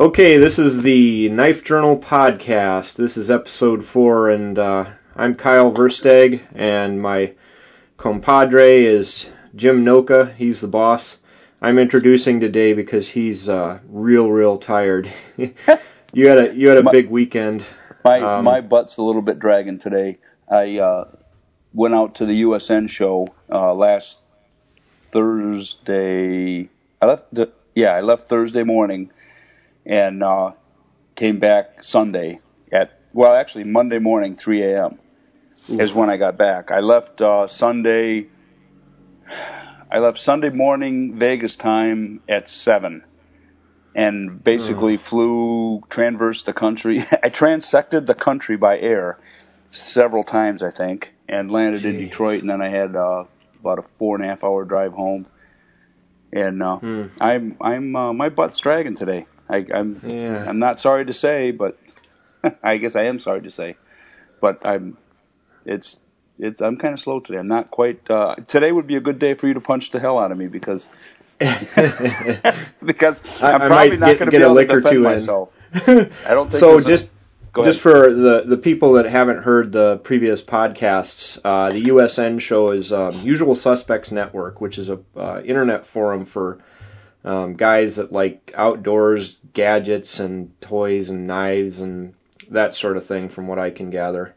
Okay, this is the Knife Journal podcast. This is episode four, and uh, I'm Kyle Versteg, and my compadre is Jim Noka. He's the boss. I'm introducing today because he's uh, real, real tired. you had a you had a My- big weekend. My Um, my butt's a little bit dragging today. I uh, went out to the USN show uh, last Thursday. I left. The, yeah, I left Thursday morning and uh, came back Sunday at well, actually Monday morning, 3 a.m. is when I got back. I left uh, Sunday. I left Sunday morning Vegas time at seven and basically flew transversed the country. I transected the country by air several times, I think, and landed in Detroit. And then I had uh, about a four and a half hour drive home. And uh, Hmm. I'm I'm uh, my butt's dragging today. I, I'm Yeah. I'm not sorry to say, but I guess I am sorry to say, but I'm it's it's I'm kind of slow today. I'm not quite. Uh, today would be a good day for you to punch the hell out of me because because I- I'm I probably might not going to get be a able lick to or defend two in. myself. I don't think so just just for the the people that haven't heard the previous podcasts, uh, the USN show is um, Usual Suspects Network, which is a uh, internet forum for um, guys that like outdoors gadgets and toys and knives and that sort of thing, from what I can gather.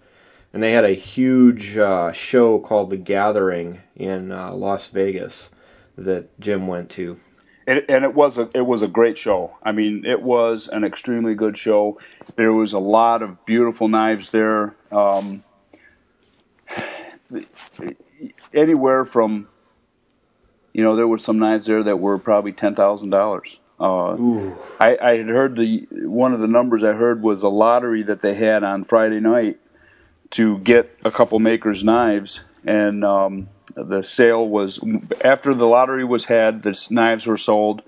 And they had a huge uh, show called The Gathering in uh, Las Vegas that Jim went to. And it was a it was a great show. I mean, it was an extremely good show. There was a lot of beautiful knives there. Um, anywhere from, you know, there were some knives there that were probably ten thousand dollars. Uh, Ooh. I, I had heard the one of the numbers I heard was a lottery that they had on Friday night to get a couple makers knives, and um, the sale was after the lottery was had, the knives were sold,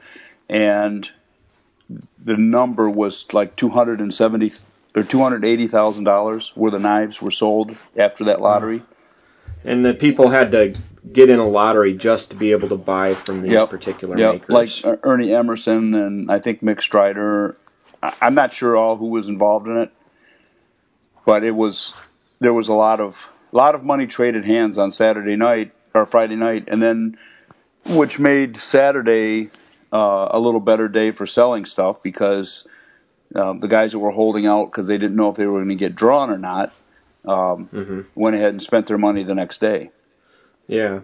and the number was like two hundred and seventy or two hundred eighty thousand dollars where the knives were sold after that lottery. And the people had to get in a lottery just to be able to buy from these Yep. particular Yep, makers. like uh, Ernie Emerson and I think Mick Strider. I'm not sure all who was involved in it, but it was there was a lot of a lot of money traded hands on Saturday night or Friday night, and then which made Saturday uh, a little better day for selling stuff because um, the guys that were holding out because they didn't know if they were going to get drawn or not um, hmm went ahead and spent their money the next day. Yeah.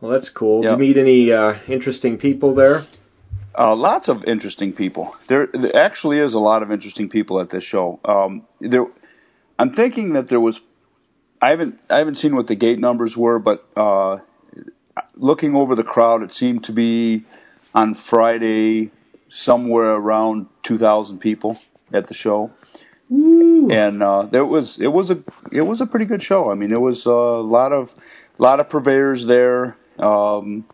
Well, that's cool. Yep. Did you meet any uh, interesting people there? Uh, lots of interesting people. There, there actually is a lot of interesting people at this show. Um, there, I'm thinking that there was. I haven't I haven't seen what the gate numbers were, but uh, looking over the crowd, it seemed to be on Friday somewhere around 2,000 people at the show, Woo. and uh, there was it was a it was a pretty good show. I mean, there was a lot of lot of purveyors there. Um,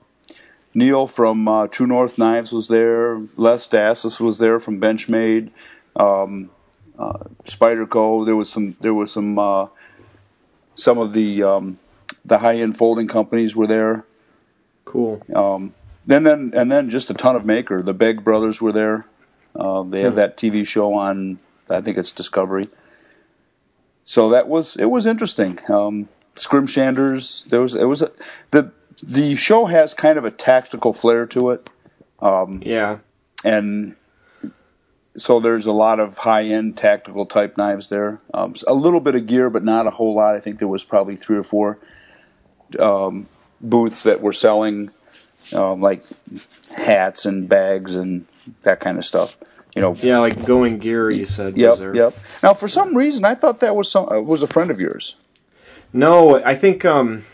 Neil from uh, True North Knives was there. Les de Asis was there from Benchmade. Um, uh, Spyderco. There was some. There was some. Uh, some of the um, the high end folding companies were there. Cool. Um, then then and then just a ton of maker. The Beg brothers were there. Uh, they have Hmm. that TV show on. I think it's Discovery. So that was it was interesting. Um, Scrimshanders. There was it was a, the the show has kind of a tactical flair to it. Um, Yeah. and so there's a lot of high-end tactical type knives there. Um, a little bit of gear, but not a whole lot. I think there was probably three or four um, booths that were selling um, like hats and bags and that kind of stuff. You know. Yeah, like Going Gear, you said. Yep. Yep. Now, for some reason, I thought that was some uh, was a friend of yours. No, I think um,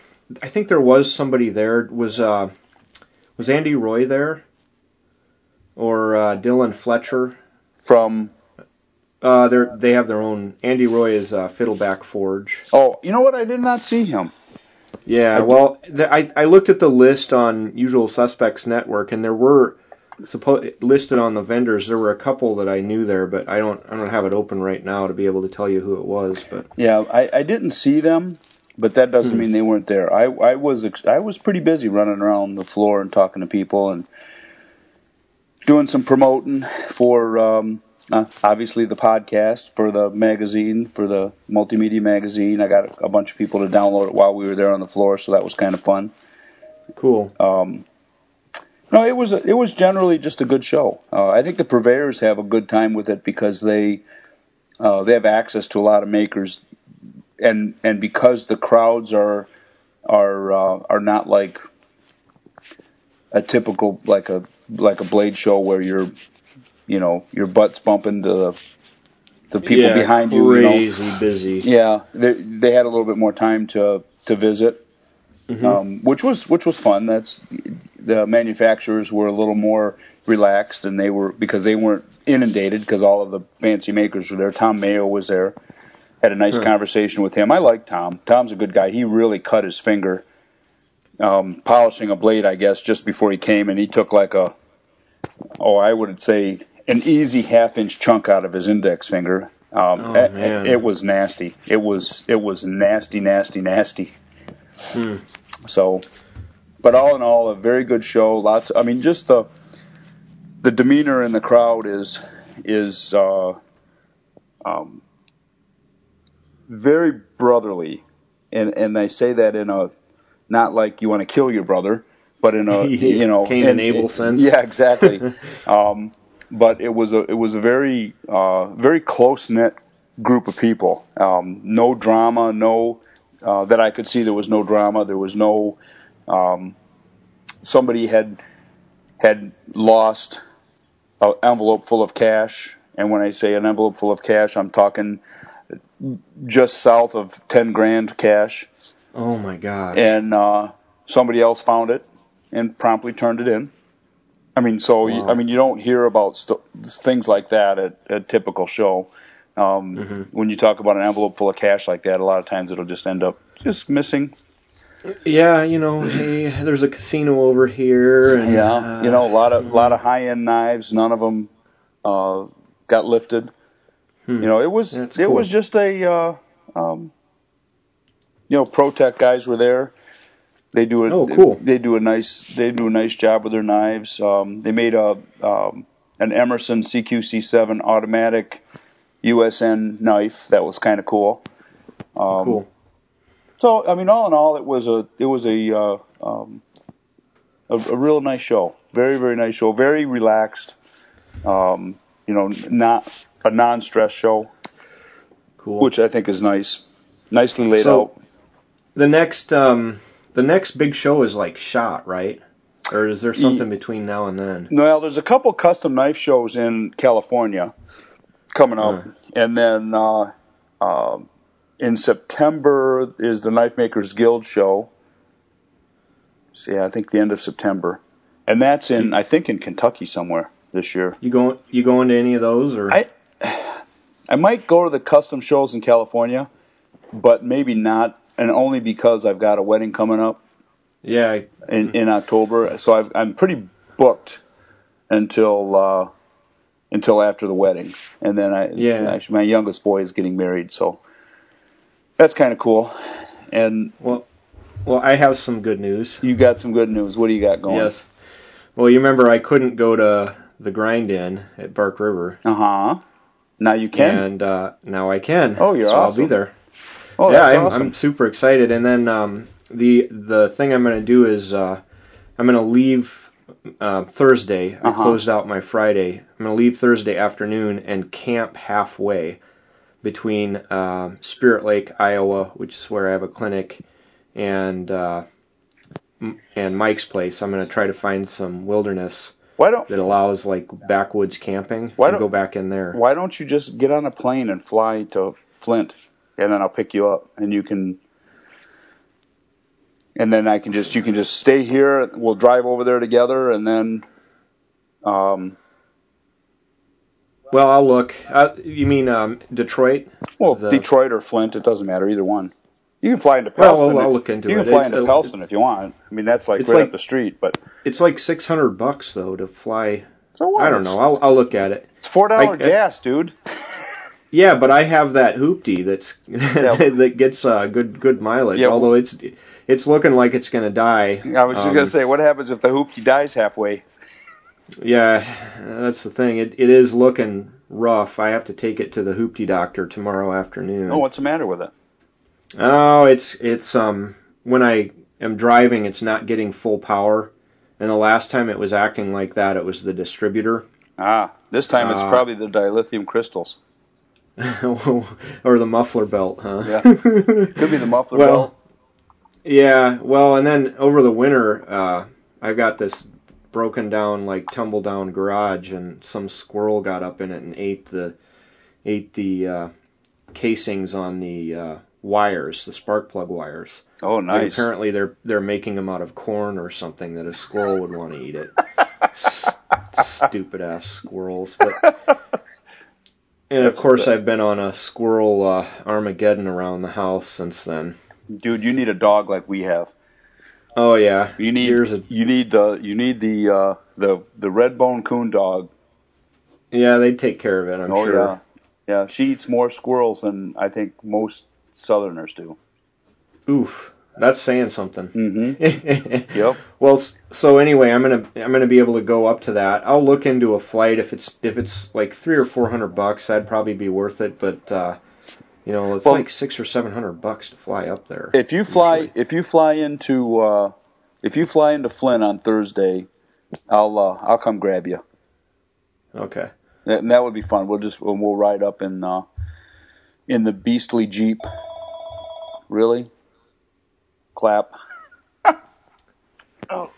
I think there was somebody there. Was uh, was Andy Roy there? Or uh, Dylan Fletcher? From Uh, they they have their own. Andy Roy is uh, Fiddleback Forge. oh, you know what? I did not see him. Yeah, well, the, I I looked at the list on Usual Suspects Network, and there were suppo- listed on the vendors. There were a couple that I knew there, but I don't I don't have it open right now to be able to tell you who it was. But Yeah, I, I didn't see them, but that doesn't Hmm. mean they weren't there. I I was ex- I was pretty busy running around the floor and talking to people and doing some promoting for um, uh, obviously the podcast, for the magazine, for the multimedia magazine. I got a bunch of people to download it while we were there on the floor, so that was kind of fun. Cool. Um, no, it was a, it was generally just a good show. Uh, I think the purveyors have a good time with it because they uh, they have access to a lot of makers, and and because the crowds are are uh, are not like a typical like a like a blade show where you're you know your butt's bumping the the people yeah, behind you. You know, Crazy busy. yeah, they they had a little bit more time to to visit, Mhm. um, which was which was fun. That's the manufacturers were a little more relaxed, and they were because they weren't inundated because all of the fancy makers were there. Tom Mayo was there. Had a nice Huh. conversation with him. I like Tom. Tom's a good guy. He really cut his finger um, polishing a blade, I guess, just before he came, and he took like a oh, I would say an easy half inch chunk out of his index finger. Um, Oh, it, man. it was nasty. It was it was nasty, nasty, nasty. Hmm. So, but all in all, a very good show. Lots. I mean, just the the demeanor in the crowd is is uh, um, very brotherly, and and I say that in a not like you want to kill your brother, but in a you know Cain and Abel sense. Yeah, exactly. um, but it was a it was a very uh, very close knit group of people. Um, no drama, no uh, that I could see. There was no drama. There was no um, somebody had had lost an envelope full of cash, and when I say an envelope full of cash, I'm talking just south of ten grand cash, Oh my god. and uh, somebody else found it and promptly turned it in. I mean, so you, Wow. I mean, you don't hear about st- things like that at a typical show. Um, Mhm. When you talk about an envelope full of cash like that, a lot of times it'll just end up just missing. Yeah, you know, hey, there's a casino over here. And, Yeah, uh, you know, a lot of a lot of high end knives. None of them uh, got lifted. hmm. You know, it was That's it cool. was just a uh, um, you know, ProTech guys were there. They do a Oh, cool. they do a nice they do a nice job with their knives. Um, they made a um, an Emerson CQC7 automatic USN knife that was kind of cool. Um, cool. So I mean, all in all, it was a it was a uh, um, a, a real nice show. Very very nice show. Very relaxed. Um, you know, not a non-stress show, Cool. which I think is nice. Nicely laid So- out. the next um the next big show is like shot, right? Or is there something between now and then? Well, there's a couple custom knife shows in California coming up, Huh. and then uh, um in September is the Knife Makers Guild show. So, yeah, I think the end of September, and that's in I think in Kentucky somewhere this year. You going you going to any of those or I I might go to the custom shows in California, but maybe not, and only because I've got a wedding coming up Yeah, I- in, in October. So I've, I'm pretty booked until uh, until after the wedding, and then I Yeah. actually my youngest boy is getting married, so that's kind of cool. And well well I have some good news. you got some good news. What do you got going? Yes. Well, you remember I couldn't go to the grind in at Bark River. Uh huh. Now you can. And uh, now I can. Oh, you're so I'll be there. oh, yeah, that's I'm, awesome. I'm super excited. And then um, the the thing I'm going to do is uh, I'm going to leave uh, Thursday. I Uh-huh. closed out my Friday. I'm going to leave Thursday afternoon and camp halfway between uh, Spirit Lake, Iowa, which is where I have a clinic, and uh, and Mike's place. I'm going to try to find some wilderness Why don't that allows like backwoods camping Why don't- go back in there. Why don't you just get on a plane and fly to Flint, and then I'll pick you up, and you can, and then I can just you can just stay here. We'll drive over there together, and then, um, Well, I'll look. Uh, you mean um, Detroit? well, The- Detroit or Flint, it doesn't matter either one. You can fly into Well, I'll- I'll look into you it. can fly It's into Pellston if you want. I mean, that's like right like- up the street, but It's like six hundred bucks though to fly. so what? I don't know. I'll I'll look at it. It's four dollar gas, dude. Yeah, but I have that hoopty that's that gets uh, good good mileage. Although it's it's looking like it's gonna die. I was just Um, gonna say, what happens if the hoopty dies halfway? Yeah, that's the thing. It it is looking rough. I have to take it to the hoopty doctor tomorrow afternoon. Oh, what's the matter with it? Oh, it's it's um when I am driving, it's not getting full power. And the last time it was acting like that, it was the distributor. Ah, this time it's Uh, probably the dilithium crystals. or the muffler belt, huh? Yeah. Could be the muffler well, belt. Yeah, well, and then over the winter, uh, I've got this broken down, like tumble down garage, and some squirrel got up in it and ate the ate the uh, casings on the uh, wires, the spark plug wires. Oh, nice. apparently, they're they're making them out of corn or something that a squirrel would want to eat it. S- Stupid ass squirrels. But and of course. I've been on a squirrel uh, Armageddon around the house since then. Dude, you need a dog like we have. Oh yeah, You need of you need the you need the uh, the the red bone coon dog. yeah. They take care of it. I'm oh sure. yeah, yeah. She eats more squirrels than I think most Southerners do. Oof, that's saying something. Mm-hmm. Yep. Well, so anyway, I'm gonna I'm gonna be able to go up to that. I'll look into a flight if it's if it's like three or four hundred bucks. That'd probably be worth it. But uh, you know, it's Well- like six or seven hundred bucks to fly up there. If you fly Usually. if you fly into uh, if you fly into Flint on Thursday, I'll uh, I'll come grab you. Okay. That, and that would be fun. We'll just we'll, we'll ride up in uh, in the beastly jeep. Really? Clap. oh.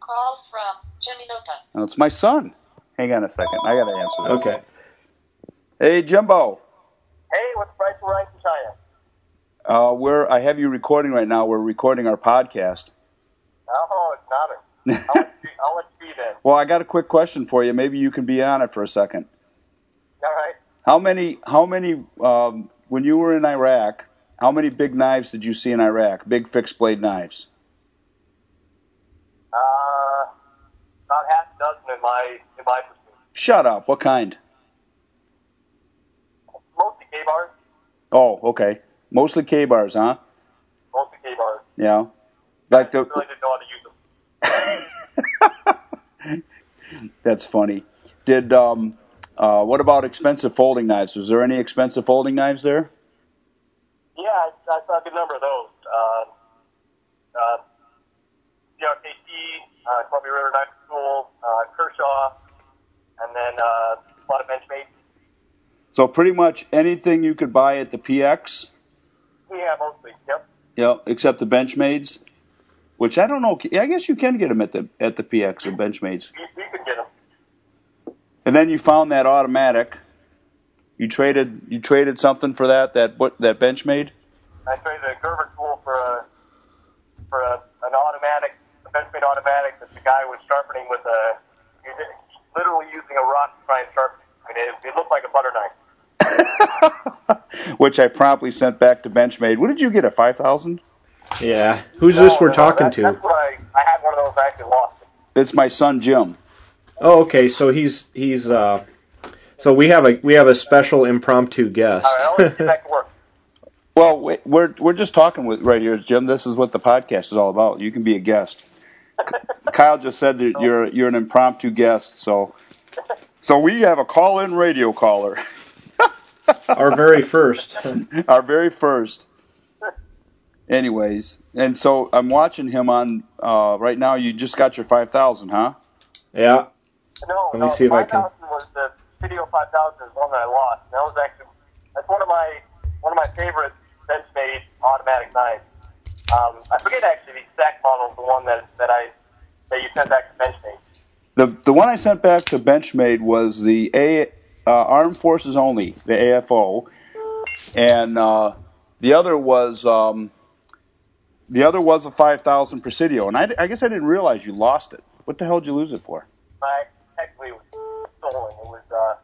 Call from Jimmy Nota. Oh, it's my son. Hang on a second. I gotta answer this. Okay. Hey Jimbo. Hey, what's the price of rice in China? Uh, we're I have you recording right now. We're recording our podcast. Oh, it's not a. I'll let you, I'll let you be then. well, I got a quick question for you. Maybe you can be on it for a second. All right. How many how many um, when you were in Iraq? How many big knives did you see in Iraq? Big fixed blade knives. Uh, about half a dozen in my in my pursuit. Shut up. What kind? Mostly K bars. Oh, okay. Mostly K bars, huh? Mostly K bars. Yeah. Like the. Really didn't know how to use them. That's funny. Did um, uh, what about expensive folding knives? Was there any expensive folding knives there? Yeah, I, I saw a good number of those. Uh, uh, CRKT, uh, Columbia River Knife & Tool, uh, Kershaw, and then uh, a lot of Benchmade. So pretty much anything you could buy at the PX, Yeah, mostly. Yep. yeah, except the Benchmades, which I don't know. I guess you can get them at the at the PX or Benchmades. You, you could get them. And then you found that automatic. You traded you traded something for that that what that Benchmade. I traded a Gerber tool for a for a, an automatic, a Benchmade automatic that the guy was sharpening with a, literally using a rock to try and sharpen. I mean, it, it looked like a butter knife. which I promptly sent back to Benchmade. What did you get? A five thousand? Yeah. Who's No, this we're no, talking that, to? That's what I, I had one of those. I actually lost it. It's my son Jim. Oh, okay. So he's he's uh. So we have a we have a special impromptu guest. All right, I'll let you get back to work. Well, we're we're just talking with right here, Jim. This is what the podcast is all about. You can be a guest. Kyle just said that you're you're an impromptu guest, so so we have a call-in radio caller, Our very first. our very first. Anyways, and so I'm watching him on uh, right now. You just got your five thousand, huh? Yeah. No, Let me no, see if I can- 5000 was the Video 5000 is one that I lost. And that was actually that's one of my one of my favorite Benchmade automatic knives. Um, I forget actually the exact model of the one that that I that you sent back to Benchmade. The the one I sent back to Benchmade was the A uh, Armed Forces only, the AFO, and uh, the other was um, the other was a five thousand Presidio, and I, I guess I didn't realize you lost it. What the hell did you lose it for? I technically it was stolen. It was uh,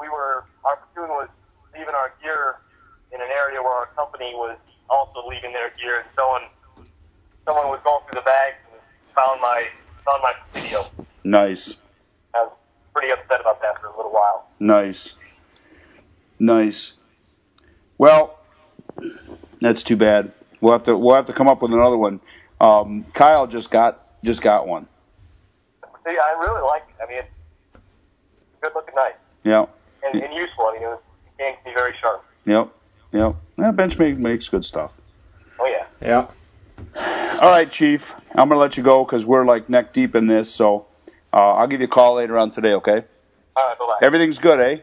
we were our platoon was leaving our gear in an area where our company was also leaving their gear, and someone someone was going through the bags and found my found my video. Nice, pretty upset about that for a little while. nice, nice. Well, that's too bad. We'll have to we'll have to come up with another one. Um, Kyle just got just got one. See, I really like it. I mean, it's a good looking knife Yeah. and, and useful. I mean, it, was, it can be very sharp. Yep. Yep. Yeah, Benchmade makes good stuff. Oh yeah. Yeah. All right, Chief. I'm gonna let you go because we're like neck deep in this. So uh, I'll give you a call later on today. Okay. All right, bye bye. Everything's good, eh?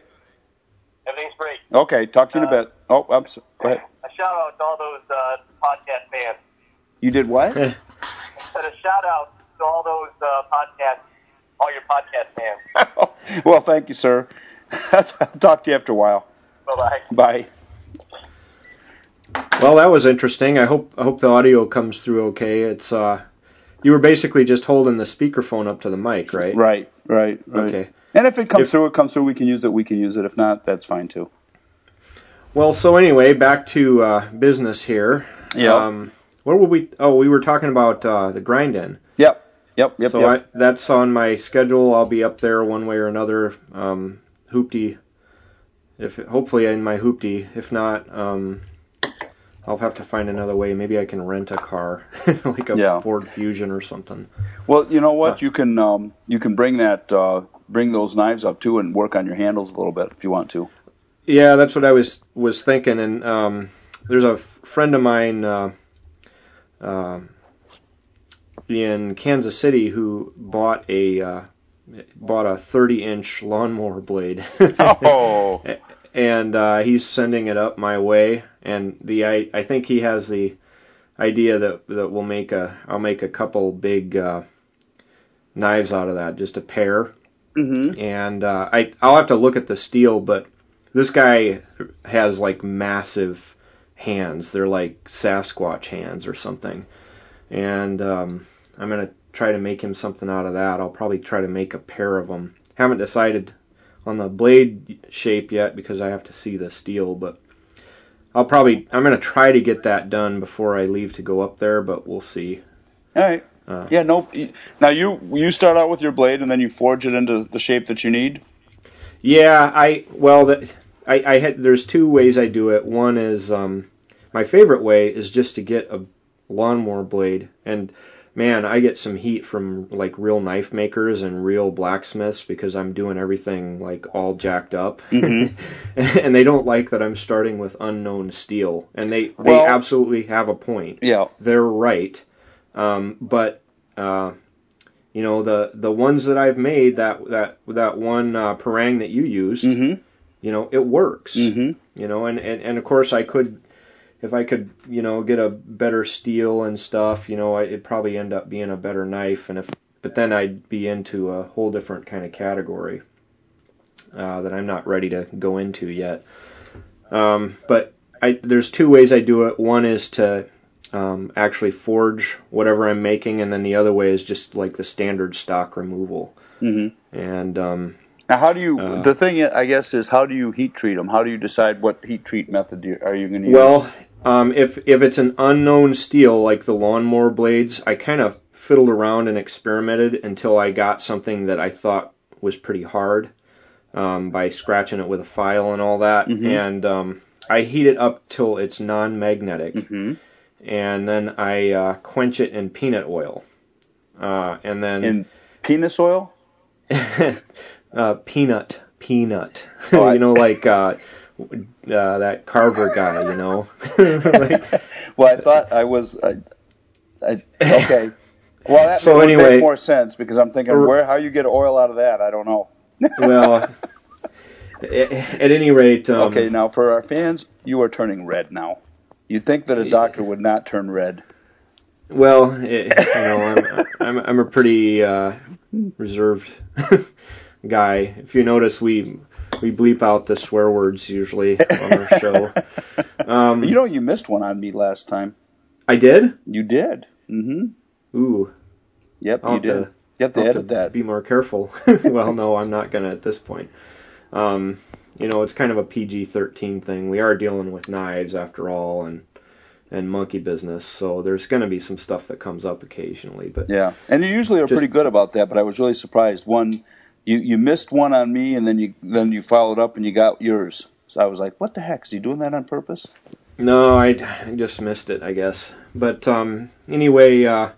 Everything's great. Okay. Talk to you in a bit. Oh, I'm so, go ahead. A shout out to all those uh, podcast fans. You did what? I said a shout out to all those uh, podcast, all your podcast fans. well, thank you, sir. I'll talk to you after a while. Bye bye. Bye. Well, that was interesting. I hope I hope the audio comes through okay. It's uh, you were basically just holding the speakerphone up to the mic, right? Right. Right. Right. Okay. And if it comes If- through, it comes through. We can use it. We can use it. If not, that's fine too. Well, so anyway, back to uh, business here. Yeah. Um, what were we? Oh, we were talking about uh, the grind in. Yep. Yep. Yep. so yep. I, that's on my schedule. I'll be up there one way or another. Um, hoopty, if hopefully in my hoopty. If not, um, I'll have to find another way. Maybe I can rent a car, like a Yeah. Ford Fusion or something. Well, you know what? Huh. You can um, you can bring that uh, bring those knives up too and work on your handles a little bit if you want to. Yeah, that's what I was was thinking. And um, there's a f- friend of mine uh, uh, in Kansas City who bought a uh, bought a 30 inch lawnmower blade. Oh. And uh, he's sending it up my way. And the I, I think he has the idea that that we'll make a I'll make a couple big uh, knives out of that, just a pair Mm-hmm. and uh, I I'll have to look at the steel, but this guy has like massive hands. They're like Sasquatch hands or something, and um, I'm gonna try to make him something out of that. I'll probably try to make a pair of them. Haven't decided on the blade shape yet because I have to see the steel, but I'll probably I'm gonna try to get that done before I leave to go up there, but we'll see. All right. Uh, Yeah. No. Now you you start out with your blade and then you forge it into the shape that you need. Yeah, I well that I, I had there's two ways I do it. One is um my favorite way is just to get a lawnmower blade and man, I get some heat from like real knife makers and real blacksmiths because I'm doing everything like all jacked up. Mhm. and they don't like that I'm starting with unknown steel. And they they Well- absolutely have a point Yeah. they're right. Um, but uh, you know the the ones that I've made that that that one uh, parang that you used, Mm-hmm. you know, it works. Mm-hmm. You know, and, and and of course I could, if I could, you know, get a better steel and stuff, you know, I- it'd probably end up being a better knife. And if but then I'd be into a whole different kind of category uh, that I'm not ready to go into yet. Um, but I, there's two ways I do it. One is to um, actually forge whatever I'm making, and then the other way is just like the standard stock removal. Mm-hmm. And um, Now, how do you? Uh, the thing I guess is how do you heat treat them? How do you decide what heat treat method you, are you going to use? well, um, if if it's an unknown steel like the lawnmower blades, I kind of fiddled around and experimented until I got something that I thought was pretty hard um, by scratching it with a file and all that. Mhm. And um, I heat it up till it's non-magnetic. hmm and then I uh, quench it in peanut oil. Uh, and then in penis oil. uh, peanut, peanut. Oh, you know, like uh, uh, that Carver guy. You know. Like- well, I thought I was. I, I, okay. Well, that So would anyway- make more sense because I'm thinking Er- where how you get oil out of that. I don't know. well, at, at any rate. Um, okay, now for our fans, you are turning red now. You'd think that a doctor would not turn red. Well, it, you know, I'm, I'm I'm a pretty uh, reserved guy. If you notice, we we bleep out the swear words usually on our show. Um, you know, you missed one on me last time. I did. You did. Mm-hmm. Ooh. Yep, I'll you did. to- you have to I'll edit to that. Be more careful. well, no, I'm not gonna at this point. Um, you know, it's kind of a PG-13 thing. We are dealing with knives after all, and and monkey business. So there's gonna be some stuff that comes up occasionally. But Yeah, and you usually are Just- pretty good about that. But I was really surprised. One, you you missed one on me, and then you then you followed up and you got yours. So I was like, what the heck? Is he doing that on purpose? no, I, I just missed it, I guess. But um, anyway, uh,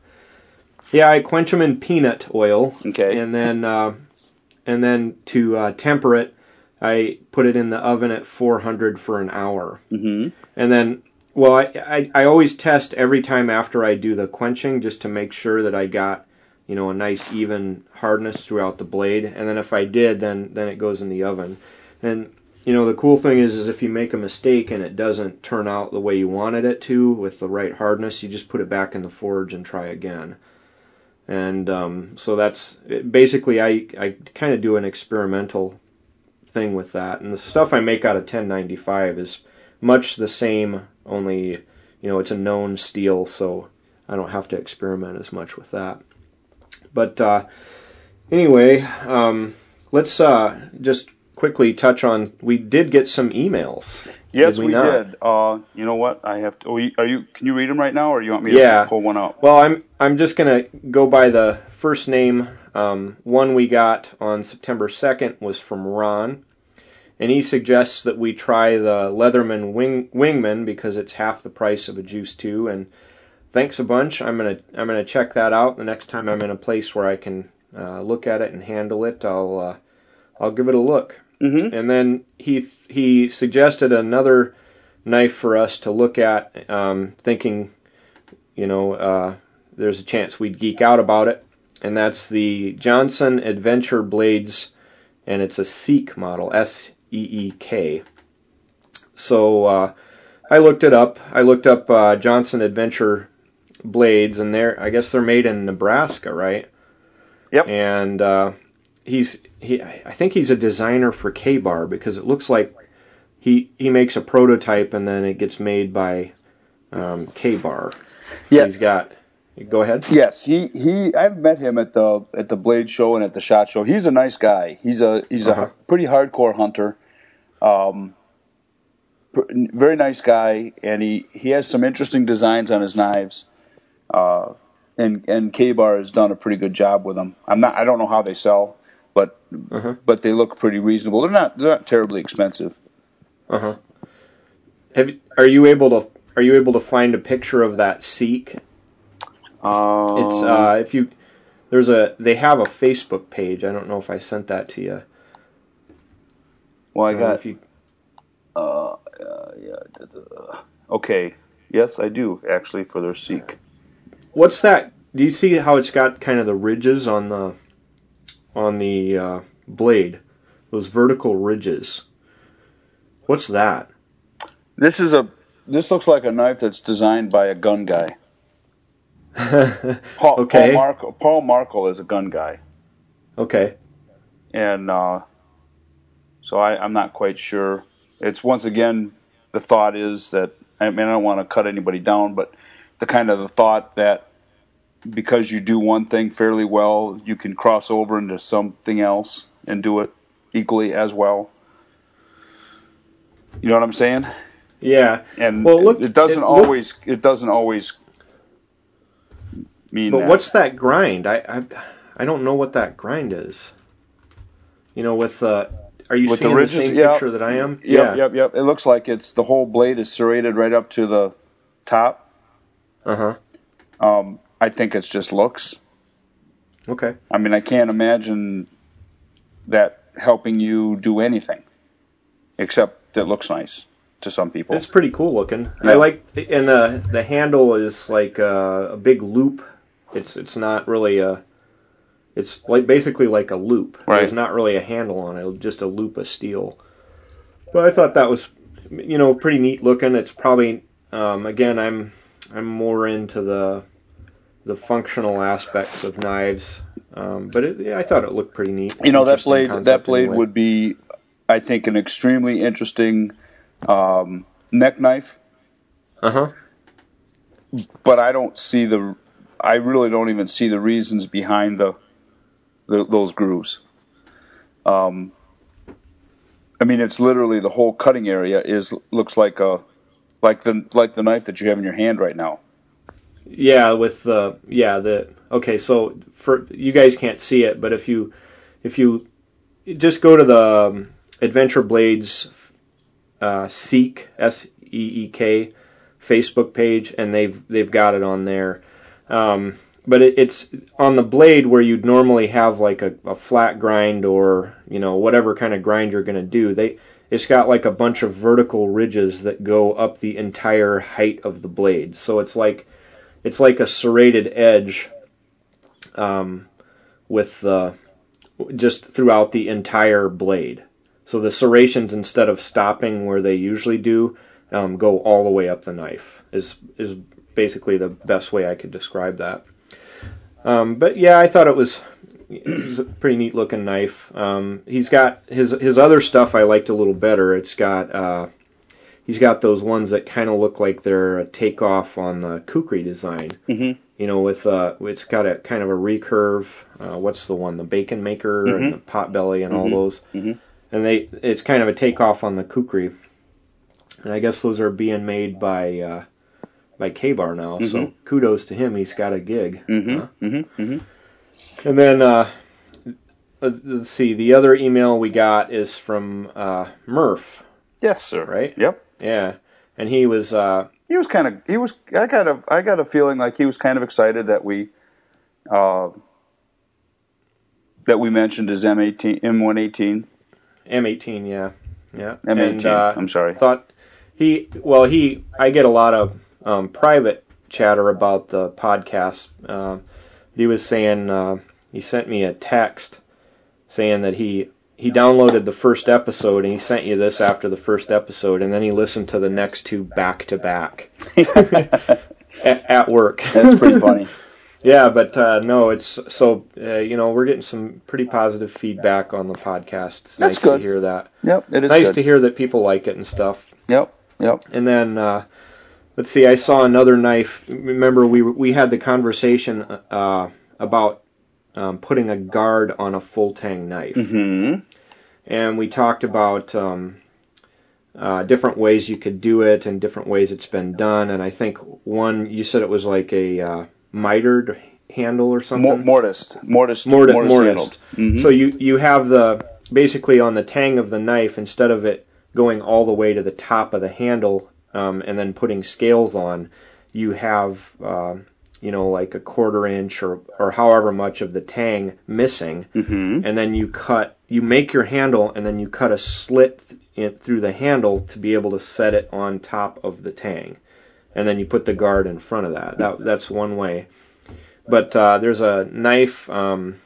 Yeah, I quench them in peanut oil, Okay. and then uh, and then to uh, temper it, I put it in the oven at 400 for an hour, hmm and then well, I, I I always test every time after I do the quenching just to make sure that I got you know a nice even hardness throughout the blade, and then if I did, then then it goes in the oven, and you know the cool thing is is if you make a mistake and it doesn't turn out the way you wanted it to with the right hardness, you just put it back in the forge and try again. And um, so that's basically I I kind of do an experimental thing with that, and the stuff I make out of 1095 is much the same, only you know it's a known steel, so I don't have to experiment as much with that. But uh, anyway, um, let's uh, just quickly touch on. We did get some emails. Yes, Did we we, did. Uh, you know what? I have to. Oh, are you? Can you read them right now, or you want me to Yeah. pull one out? Well, I'm I'm just gonna go by the first name. Um, one we got on September 2nd was from Ron, and he suggests that we try the Leatherman Wing, Wingman because it's half the price of a Juice 2. And thanks a bunch. I'm gonna I'm gonna check that out the next time I'm in a place where I can uh, look at it and handle it. I'll uh, I'll give it a look. Mm-hmm. And then he he suggested another knife for us to look at, um, thinking, you know, uh, there's a chance we'd geek out about it, and that's the Johnson Adventure Blades, and it's a Seek model, S E E K. So uh, I looked it up. I looked up uh, Johnson Adventure Blades, and they're I guess they're made in Nebraska, right? Yep. And uh, he's he I think he's a designer for K-Bar because it looks like he he makes a prototype and then it gets made by um, K-Bar. Yeah. He's got. Go ahead. Yes, he he. I've met him at the at the Blade Show and at the Shot Show. He's a nice guy. He's a he's Uh-huh. a pretty hardcore hunter. Um, very nice guy, and he he has some interesting designs on his knives. Uh, and and K Bar has done a pretty good job with them. I'm not. I don't know how they sell, but Uh-huh. but they look pretty reasonable. They're not they're not terribly expensive. Uh huh. Have are you able to are you able to find a picture of that Seek? Um, It's uh if you there's a they have a Facebook page. I don't know if I sent that to you. well, I Uh, got if you Uh, uh, yeah. Okay. Yes, I do actually for their Seek. What's that? Do you see how it's got kind of the ridges on the on the uh, blade? Those vertical ridges. What's that? This is a. This looks like a knife that's designed by a gun guy. Paul, Okay. Paul, Markle, Paul Markle is a gun guy, okay. and uh, so I, I'm not quite sure. It's once again the thought is that I mean I don't want to cut anybody down, but the kind of the thought that because you do one thing fairly well, you can cross over into something else and do it equally as well. You know what I'm saying? Yeah. And Well, look- it doesn't it look- always it doesn't always mean But that. what's that grind? I, I I don't know what that grind is. You know, with uh, are you With the seeing the, ridges? same Yeah. picture that I am? Yep, yep, yep. It looks like it's the whole blade is serrated right up to the top. Uh huh. Um, I think it's just looks. Okay. I mean, I can't imagine that helping you do anything, except it looks nice to some people. It's pretty cool looking. Yeah. I like, and the the handle is like a, a big loop. It's it's not really a. It's like basically like a loop. Right. There's not really a handle on it, just a loop of steel. But I thought that was, you know, pretty neat looking. It's probably, um, again, I'm I'm more into the the functional aspects of knives. Um, but it, yeah, I thought it looked pretty neat. you know that blade. That blade anyway. would be, I think, an extremely interesting um, neck knife. Uh huh. but I don't see the. I really don't even see the reasons behind the, the those grooves. Um, I mean, it's literally the whole cutting area is looks like a, like the like the knife that you have in your hand right now. Yeah, with the yeah the okay. So for you guys can't see it, but if you if you just go to the um, Adventure Blades uh, Seek S E E K Facebook page, and they've they've got it on there. Um, but it, it's on the blade where you'd normally have like a, a flat grind or you know whatever kind of grind you're going to do. They it's got like a bunch of vertical ridges that go up the entire height of the blade. So it's like it's like a serrated edge um, with the just throughout the entire blade. So the serrations, instead of stopping where they usually do, um, go all the way up the knife. Is is basically the best way I could describe that. Um, but yeah, I thought it was it was a pretty neat looking knife. Um, he's got his his other stuff I liked a little better. It's got uh, he's got those ones that kind of look like they're a takeoff on the Kukri design. Mm-hmm. You know, with uh, it's got a kind of a recurve. Uh, what's the one? The Bacon Maker Mhm. and the Pot Belly and all Mhm. those. Mhm. And they it's kind of a takeoff on the Kukri. And I guess those are being made by uh, by K-Bar now. So Mhm. kudos to him. He's got a gig. Mm-hmm. Huh? And then uh, let's see. The other email we got is from uh, Murph, Yes, sir. right? Yep. Yeah, and he was uh, He was kind of. He was. I got a. I got a feeling like he was kind of excited that we. Uh, that we mentioned his M18, M118, M18. Yeah, yeah. M18. And, uh, I'm sorry. thought he well he I get a lot of um, private chatter about the podcast. Um, he was saying uh, he sent me a text saying that he he downloaded the first episode and he sent you this after the first episode and then he listened to the next two back to back at, work. That's pretty funny. Yeah, but uh, no, it's so uh, you know we're getting some pretty positive feedback on the podcast. It's That's nice good. to hear that. Yep. It is nice good. to hear that people like it and stuff. Yep. Yep. And then uh, let's see, I saw another knife. Remember, we we had the conversation uh, about um, putting a guard on a full tang knife, Mm-hmm. and we talked about um, uh, different ways you could do it and different ways it's been done. And I think one you said it was like a uh, mitered handle or something. Mor- mortised. Mortised. Morti- mortised mortised. Mhm. So you you have the basically on the tang of the knife instead of it going all the way to the top of the handle um, and then putting scales on, you have um, you know like a quarter inch or or however much of the tang missing, Mhm. and then you cut you make your handle and then you cut a slit in, through the handle to be able to set it on top of the tang, and then you put the guard in front of that. That that's one way. But uh, there's a knife um,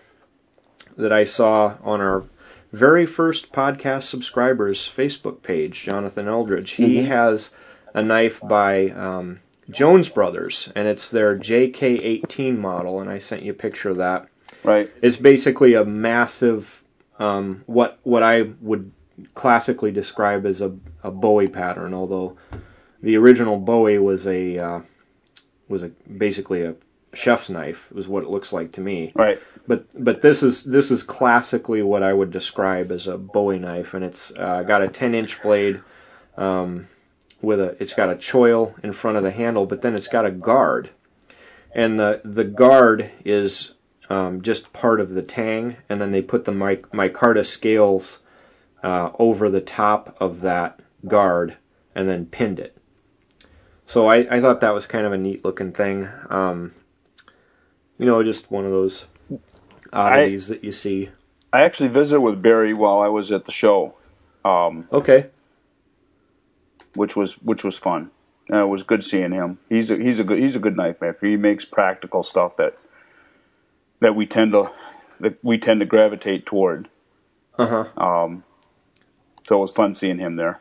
that I saw on our very first podcast subscribers Facebook page, Jonathan Eldridge. He Mhm. has a knife by um, Jones Brothers, and it's their JK18 model, and I sent you a picture of that. Right. It's basically a massive, um, what what I would classically describe as a, a Bowie pattern, although the original Bowie was a uh, was a basically a chef's knife. Was what it looks like to me. Right. But but this is this is classically what I would describe as a Bowie knife, and it's uh, got a 10 inch blade um, with a it's got a choil in front of the handle, but then it's got a guard, and the the guard is um, just part of the tang, and then they put the mic- micarta scales uh, over the top of that guard, and then pinned it. So I, I thought that was kind of a neat looking thing. Um, you know, just one of those oddities that you see. I actually visited with Barry while I was at the show, um, Okay. Which was which was fun. Uh, it was good seeing him. He's a, he's a good he's a good knife maker. He makes practical stuff that that we tend to that we tend to gravitate toward. Uh huh. Um, so it was fun seeing him there.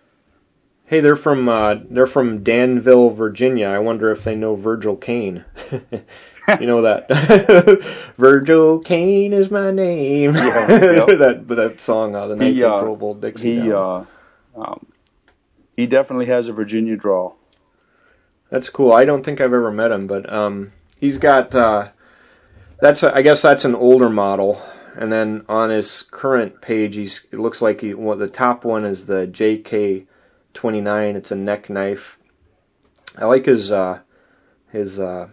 Hey, they're from uh, they're from Danville, Virginia. I wonder if they know Virgil Caine. you know that Virgil Caine is my name. Yeah, yep. that that song, uh, the night He, uh, drove old Dixie He uh, um, he definitely has a Virginia draw. That's cool. I don't think I've ever met him, but um, he's got uh, that's a, I guess that's an older model. And then on his current page, he's it looks like he well, the top one is the JK29. It's a neck knife. I like his uh, his uh,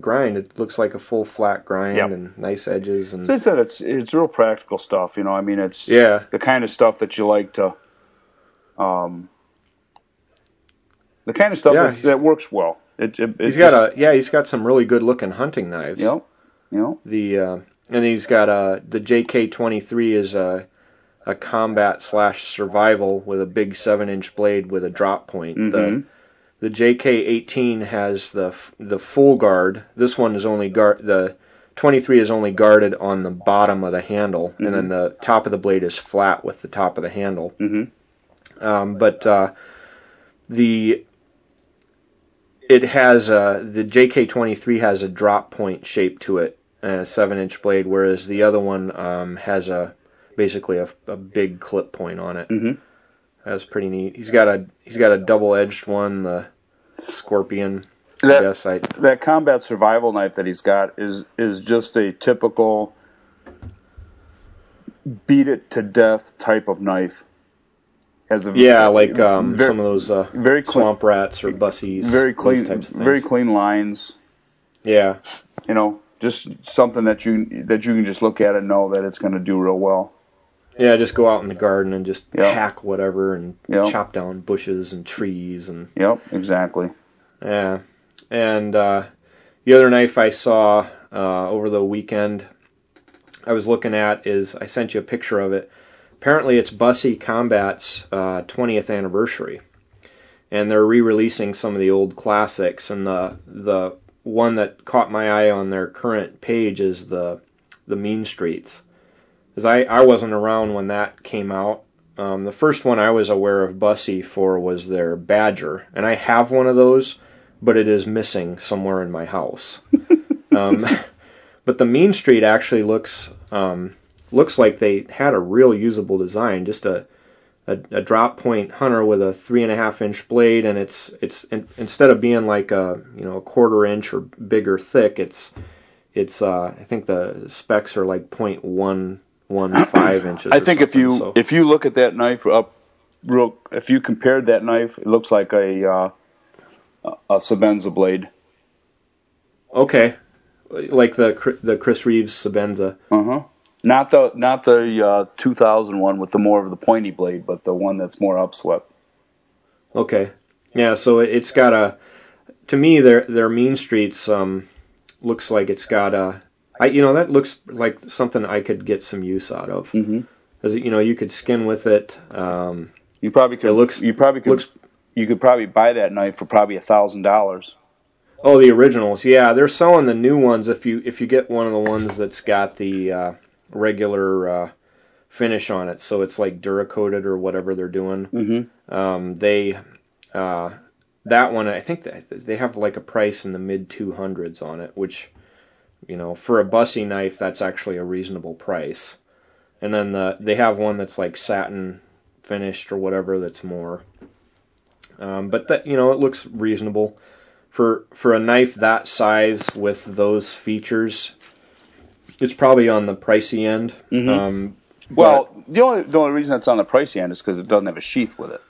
grind. It looks like a full flat grind Yep. and nice edges and As I said, it's it's real practical stuff. You know, I mean, it's yeah, the kind of stuff that you like to, um, the kind of stuff Yeah. that, that works well. It, it, He's got a yeah, he's got some really good looking hunting knives. Yep. Yep. The uh, and he's got a the JK23 is a a combat slash survival with a big seven inch blade with a drop point. Mhm. The the JK18 has the the full guard. This one is only guard the 23 is only guarded on the bottom of the handle, and then the top of the blade is flat with the top of the handle. Mhm. Um, but uh, the it has a, the JK23 has a drop point shape to it and a seven inch blade, whereas the other one um, has a basically a, a big clip point on it. Mhm. That's pretty neat. He's got a he's got a double edged one, the Scorpion. I That- guess I That combat survival knife that he's got is is just a typical beat it to death type of knife. Has a yeah like um, very, some of those uh, very clean, swamp rats or Busses. very clean, types of very clean lines. Yeah. You know, just something that you that you can just look at and know that it's going to do real well. Yeah, just go out in the garden and just Yeah. hack whatever and Yeah. chop down bushes and trees and Yep, exactly. yeah. And uh, the other knife I saw uh, over the weekend, I was looking at is I sent you a picture of it. Apparently, it's Busse Combat's uh, 20th anniversary, and they're re-releasing some of the old classics. And the the one that caught my eye on their current page is the the Mean Streets, because I I wasn't around when that came out. Um, the first one I was aware of Bussy for was their Badger, and I have one of those, but it is missing somewhere in my house. um, but the Mean Street actually looks um, looks like they had a real usable design, just a a, a drop point hunter with a three and a half inch blade, and it's it's in, instead of being like a you know a quarter inch or bigger thick, it's it's uh, I think the specs are like point one one five inches. I think if you so- if you look at that knife up real if you compared that knife, it looks like a uh, a Sebenza blade. okay, like the the Chris Reeves Sebenza. Uh huh. Not the not the uh, 2000 one with the more of the pointy blade, but the one that's more upswept. Okay. Yeah, so it- it's got a to me their their mean streets um looks like it's got a I you know that looks like something I could get some use out of. Mm-hmm. You know you could skin with it um You probably could. It looks- You probably could. looks- you could probably buy that knife for probably a thousand dollars. oh the originals. Yeah, they're selling the new ones if you if you get one of the ones that's got the uh regular uh finish on it. So it's like Duracoated or whatever they're doing. Mm-hmm. Um, they uh, that one I think they have like a price in the mid 200s on it, which you know for a Busse knife that's actually a reasonable price. And then the, they have one that's like satin finished or whatever that's more. Um, but that you know it looks reasonable for for a knife that size with those features. It's probably on the pricey end. Mhm. Um, Well, the only the only reason it's on the pricey end is because it doesn't have a sheath with it.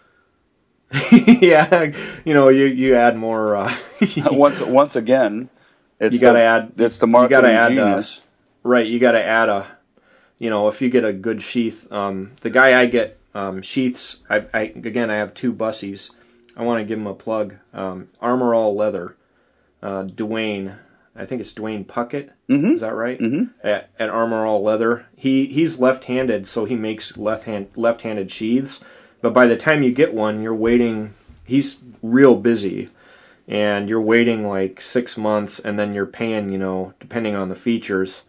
yeah, you know, you you add more. Uh, once once again, it's You gotta add- It's the you gotta add, uh, genius. right, you got to add a, you know, if you get a good sheath. Um, the guy I get um, sheaths. I, I again, I have two Busses. I want to give him a plug. Um, Armor All Leather. Uh, Dwayne, I think it's Dwayne Puckett. Mhm. Is that right? Mhm. At, at Armor All Leather, he he's left-handed, so he makes left hand left-handed sheaths. But by the time you get one, you're waiting. He's real busy, and you're waiting like six months, and then you're paying, you know, depending on the features,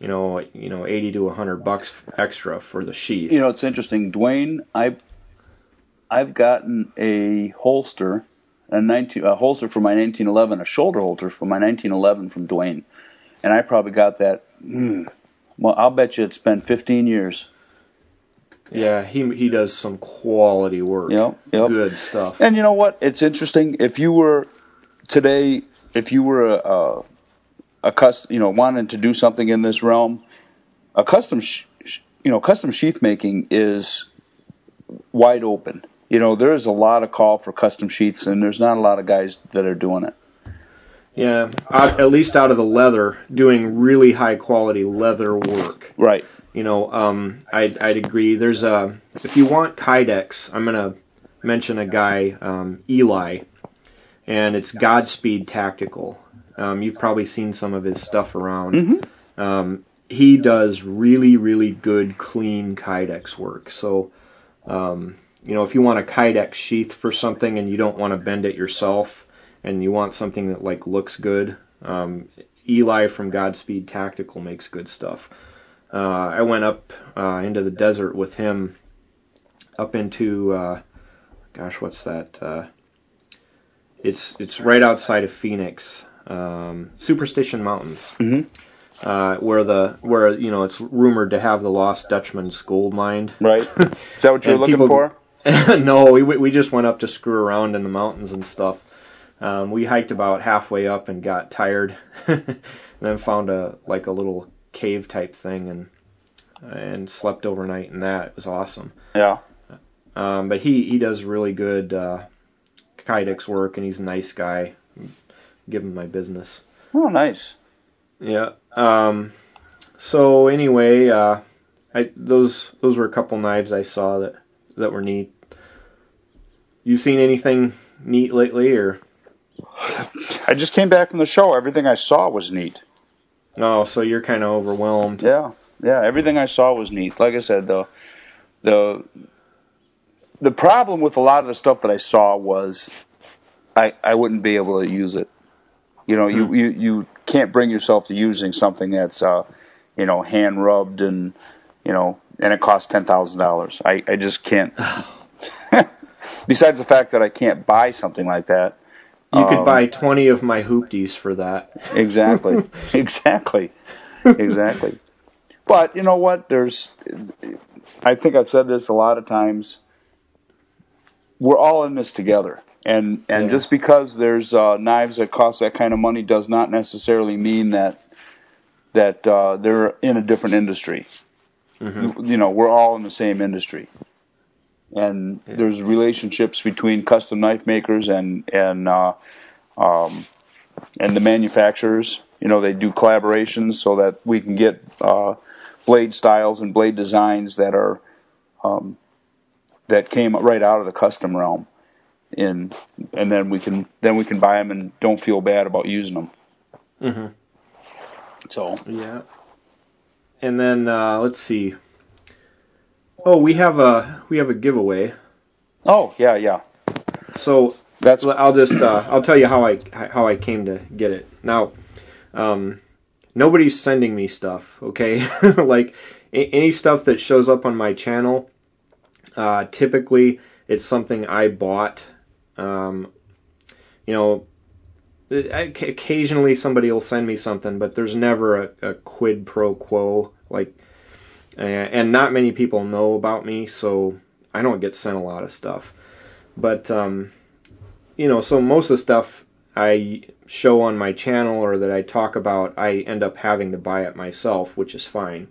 you know, you know, eighty to a hundred bucks extra for the sheath. You know, it's interesting, Dwayne. I I've gotten a holster, a 19 a holster for my 1911, a shoulder holster for my 1911 from Dwayne, and I probably got that. Mm, well, I'll bet you it's been 15 years. yeah, he he does some quality work. Yep, yep. Good stuff. And you know what? It's interesting. If you were today, if you were a, a, a cust, you know, wanting to do something in this realm, a custom, sh- you know, custom sheath making is wide open. You know, there is a lot of call for custom sheets, and there's not a lot of guys that are doing it. Yeah, at least out of the leather, doing really high quality leather work. Right. You know, um, I'd, I'd agree. There's a if you want Kydex, I'm gonna mention a guy, um, Eli, and it's Godspeed Tactical. Um, you've probably seen some of his stuff around. Mhm. Um, he does really, really good, clean Kydex work. So, um, you know, if you want a Kydex sheath for something and you don't want to bend it yourself, and you want something that like looks good, um, Eli from Godspeed Tactical makes good stuff. Uh, I went up uh, into the desert with him, up into, uh, gosh, what's that? Uh, it's it's right outside of Phoenix, um, Superstition Mountains, Mhm. uh, where the where you know it's rumored to have the lost Dutchman's gold mine. Right. Is that what you're looking people- for? no, we we just went up to screw around in the mountains and stuff. Um, we hiked about halfway up and got tired, and then found a like a little cave type thing and and slept overnight in that. It was awesome. Yeah. Um, but he he does really good uh, Kydex work, and he's a nice guy. Give him my business. Oh, nice. Yeah. Um, so anyway, uh, I those those were a couple knives I saw that that were neat. You seen anything neat lately, or I just came back from the show. Everything I saw was neat. oh? So you're kind of overwhelmed. Yeah, yeah. Everything I saw was neat. Like I said, though, the the problem with a lot of the stuff that I saw was I I wouldn't be able to use it. You know, you you you can't bring yourself to using something that's uh you know hand rubbed and you know and it costs ten thousand dollars. I I just can't. Besides the fact that I can't buy something like that. You could Um, buy 20 of my hoopties for that. Exactly. exactly. Exactly. But you know what? There's, I think I've said this a lot of times. We're all in this together, and and Yeah. just because there's uh, knives that cost that kind of money does not necessarily mean that that uh, they're in a different industry. Mhm. You know, we're all in the same industry, and Yeah. there's relationships between custom knife makers and and uh, um, and the manufacturers. You know, they do collaborations so that we can get uh, blade styles and blade designs that are um, that came right out of the custom realm, and and then we can then we can buy them and don't feel bad about using them. hmm So Yeah. And then uh, let's see. Oh, we have a we have a giveaway. oh yeah yeah So that's I'll just uh, I'll tell you how I how I came to get it. Now, um, nobody's sending me stuff, okay? like a- any stuff that shows up on my channel, uh, typically it's something I bought. Um, you know, occasionally somebody will send me something, but there's never a, a quid pro quo. Like, and not many people know about me, so I don't get sent a lot of stuff. But um, you know, so most of the stuff I show on my channel or that I talk about, I end up having to buy it myself, which is fine.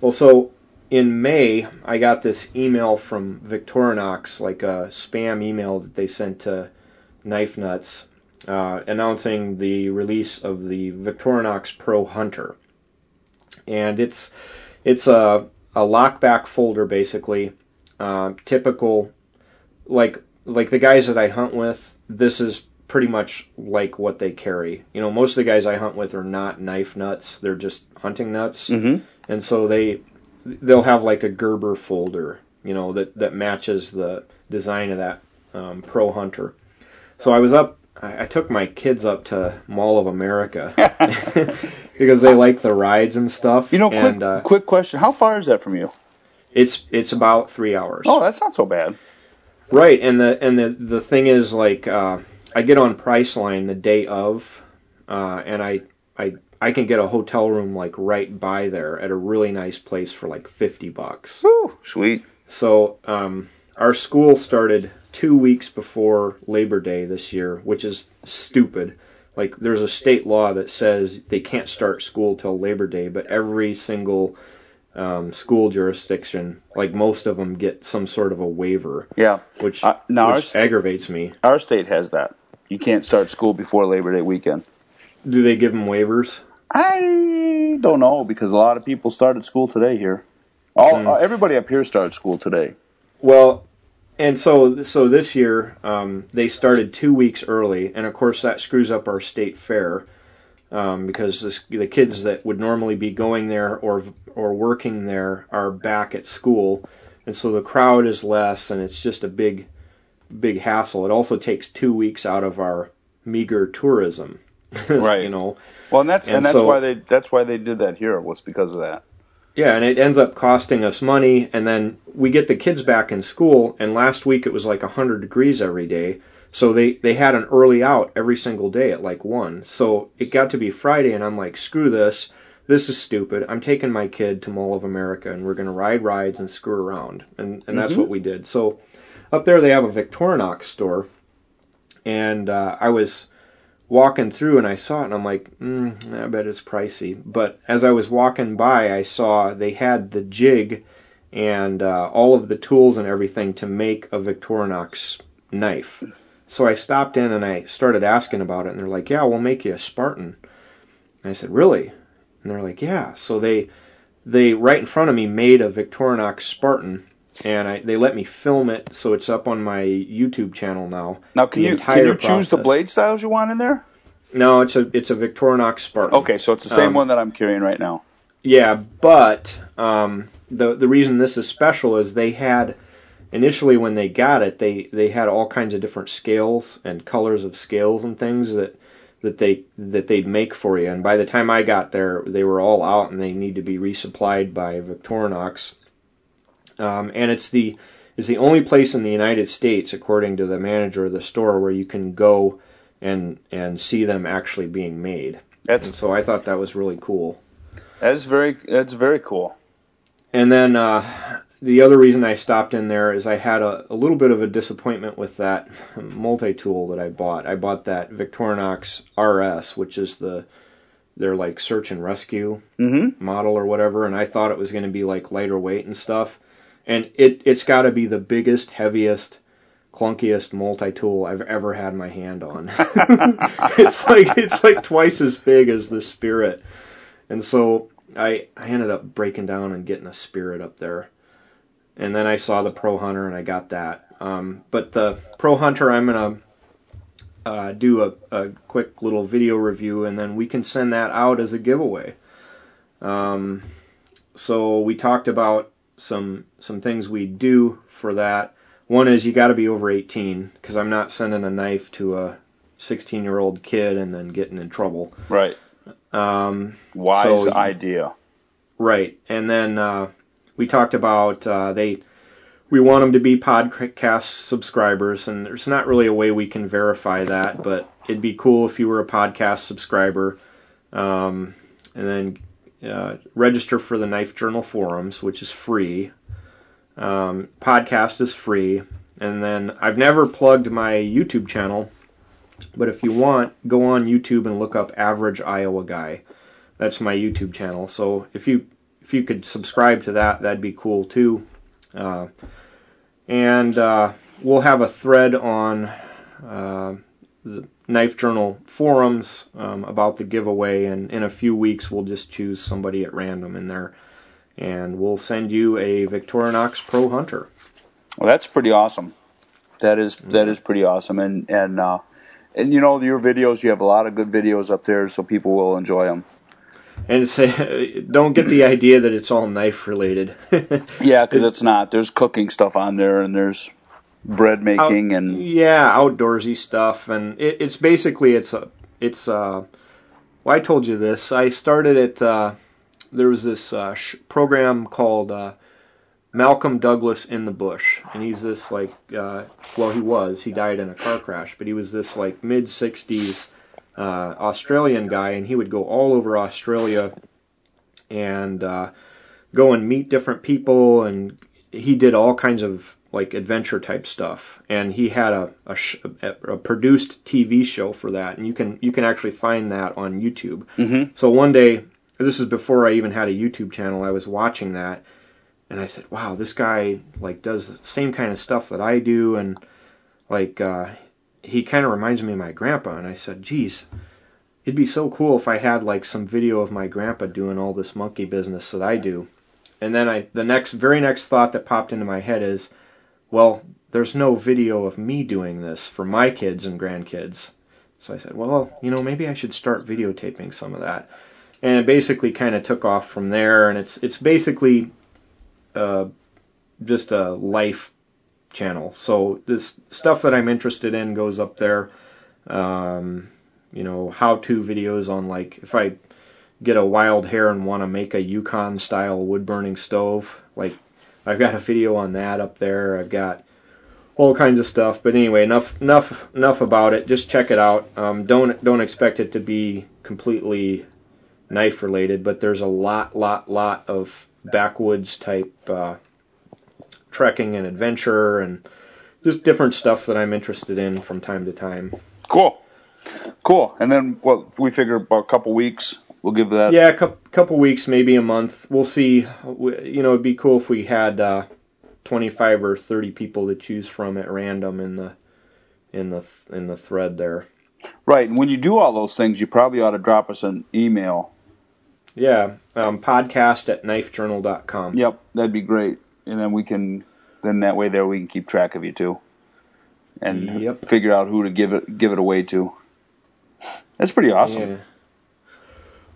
Well, so in May, I got this email from Victorinox, like a spam email that they sent to Knife Nuts, uh, announcing the release of the Victorinox Pro Hunter, and it's it's a a lockback folder basically, uh, typical like like the guys that I hunt with, this is pretty much like what they carry. You know, most of the guys I hunt with are not knife nuts; they're just hunting nuts, hmm and so they they'll have like a Gerber folder, you know, that that matches the design of that um, Pro Hunter. So I was up. I I took my kids up to Mall of America because they like the rides and stuff. You know, quick and uh, quick question: How far is that from you? it's it's about three hours. Oh, that's not so bad. Right, and the and the the thing is like uh, I get on Priceline the day of, uh, and I I I can get a hotel room like right by there at a really nice place for like fifty bucks. Woo, sweet. So um, our school started two weeks before Labor Day this year, which is stupid. Like there's a state law that says they can't start school till Labor Day, but every single um, school jurisdiction, like most of them, get some sort of a waiver Yeah, which, Uh, now which ours- aggravates me. our state has that. You can't start school before Labor Day weekend. Do they give them waivers? I don't know because a lot of people started school today here. All Hmm. uh, everybody up here started school today. Well, and so so this year um, they started two weeks early, and of course that screws up our state fair um, because this, the kids that would normally be going there or or working there are back at school, and so the crowd is less, and it's just a big big hassle. It also takes two weeks out of our meager tourism, Right. you know. Well, and that's and, And that's so- why they that's why they did that here was because of that. Yeah, and it ends up costing us money, and then we get the kids back in school, and last week it was like 100 degrees every day, so they, they had an early out every single day at like 1. So it got to be Friday, and I'm like, screw this, this is stupid, I'm taking my kid to Mall of America, and we're going to ride rides and screw around, and, and that's Mhm. what we did. So up there they have a Victorinox store, and uh, I was walking through and I saw it and I'm like, mm, I bet it's pricey. But as I was walking by, I saw they had the jig and uh, all of the tools and everything to make a Victorinox knife. So I stopped in and I started asking about it, and they're like, "Yeah, we'll make you a Spartan." And I said, "Really?" And they're like, "Yeah." So they they right in front of me made a Victorinox Spartan, and I, they let me film it, so it's up on my YouTube channel now. Now, can you can you choose the blade styles you want in there? No, it's a it's a Victorinox Spartan. Okay, so it's the same Um, one that I'm carrying right now. Yeah, but um, the the reason this is special is they had initially when they got it, they they had all kinds of different scales and colors of scales and things that that they that they'd make for you. And by the time I got there, they were all out and they need to be resupplied by Victorinox. Um, and it's the it's the only place in the United States, according to the manager of the store, where you can go and and see them actually being made. That's And so I thought that was really cool. that is very that's very cool. And then uh, the other reason I stopped in there is I had a, a little bit of a disappointment with that multi-tool that I bought. I bought that Victorinox RS, which is the their like search and rescue Mm-hmm. model or whatever, and I thought it was going to be like lighter weight and stuff. And it it's got to be the biggest, heaviest, clunkiest multi-tool I've ever had my hand on. it's like it's like twice as big as the Spirit, and so I I ended up breaking down and getting a Spirit up there, and then I saw the Pro Hunter and I got that. Um, but the Pro Hunter I'm gonna uh, do a, a quick little video review, and then we can send that out as a giveaway. Um, so we talked about some some things we do for that. One is you got to be over 18 because I'm not sending a knife to a 16 year old kid and then getting in trouble. Right. Um, Wise So- idea. Right, and then uh, we talked about uh, they we want them to be podcast subscribers, and there's not really a way we can verify that, but it'd be cool if you were a podcast subscriber, um, and then uh, register for the Knife Journal forums, which is free. Um, podcast is free, and then I've never plugged my YouTube channel, but if you want, go on YouTube and look up Average Iowa Guy. That's my YouTube channel. So if you if you could subscribe to that, that'd be cool too. Uh, and uh, we'll have a thread on uh, the Knife Journal forums um, about the giveaway, and in a few weeks we'll just choose somebody at random in there, and we'll send you a Victorinox Pro Hunter. Well, that's pretty awesome. That is that is pretty awesome, and and uh, and you know your videos. You have a lot of good videos up there, so people will enjoy them. And it's, don't get the idea that it's all knife related. Yeah, because it's not. There's cooking stuff on there, and there's bread making, and yeah, outdoorsy stuff, and it, it's basically it's a it's uh. Well, I told you this. I started it. Uh, there was this uh, sh- program called uh, Malcolm Douglas in the Bush, and he's this like uh, well, he was. He died in a car crash, but he was this like mid '60s uh, Australian guy, and he would go all over Australia and uh, go and meet different people, and he did all kinds of like adventure type stuff. And he had a a, sh- a, produced TV show for that, and you can you can actually find that on YouTube. hmm So one day, this is before I even had a YouTube channel, I was watching that, and I said, "Wow, this guy like does the same kind of stuff that I do," and like uh, he kind of reminds me of my grandpa. And I said, "Geez, it'd be so cool if I had like some video of my grandpa doing all this monkey business that I do." And then I, the next, very next thought that popped into my head is, well, there's no video of me doing this for my kids and grandkids. So I said, well, you know, maybe I should start videotaping some of that. And it basically kind of took off from there, and it's it's basically uh, just a life channel. So this stuff that I'm interested in goes up there. Um, you know, how-to videos on like if I get a wild hair and want to make a Yukon style wood burning stove, like I've got a video on that up there. I've got all kinds of stuff. But anyway, enough enough enough about it. Just check it out. Um, don't don't expect it to be completely knife related, but there's a lot lot lot of backwoods type uh, trekking and adventure and just different stuff that I'm interested in from time to time. Cool. Cool. And then what we figure about a couple weeks we'll give that. Yeah, a couple, couple weeks, maybe a month. We'll see. You know, it'd be cool if we had uh, 25 or 30 people to choose from at random in the in the in the thread there. Right. And when you do all those things, you probably ought to drop us an email. Yeah, um, podcast at knifejournal.com. Yep, that'd be great. And then we can, then that way there we can keep track of you too, and Yep. figure out who to give it give it away to. That's pretty awesome. Yeah.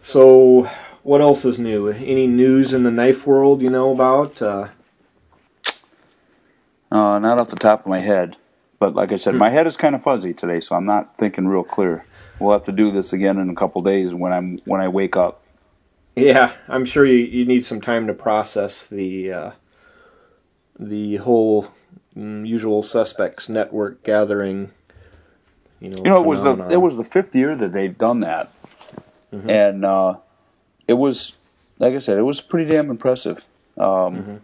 So, what else is new? Any news in the knife world you know about? Uh, Uh, not off the top of my head, but like I said, Hmm. my head is kind of fuzzy today, so I'm not thinking real clear. We'll have to do this again in a couple days when I'm when I wake up. yeah, I'm sure you, you need some time to process the uh, the whole mm, usual suspects network gathering. You know, You know, it was the it was the fifth year that they'd done that, Mhm. and uh, it was like I said, it was pretty damn impressive. Um, Mhm.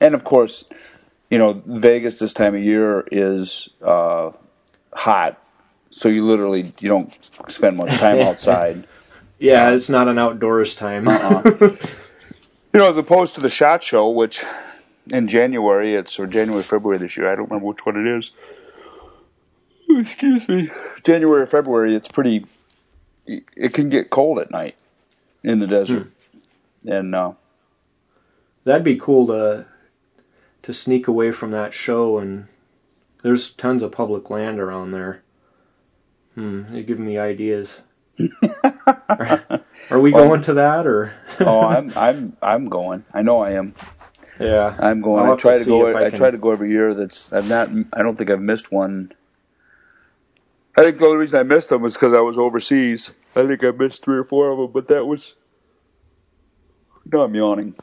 And of course, you know, Vegas this time of year is uh, hot, so you literally you don't spend much time outside. yeah, it's not an outdoors time. Uh-uh. You know, as opposed to the SHOT Show, which in January it's or January February this year, I don't remember which one it is. Excuse me. January or February, it's pretty. It can get cold at night in the desert, and uh, That'd be cool to to sneak away from that show and there's tons of public land around there. Hmm, you're giving me ideas. Are we Well- going to that or? oh, I'm I'm I'm going. I know I am. yeah. I'm going. I'll I try to to, go. I, I can- try to go every year. That's I've not. I don't think I've missed one. I think the only reason I missed them was because I was overseas. I think I missed three or four of them, but that was. No, I'm yawning.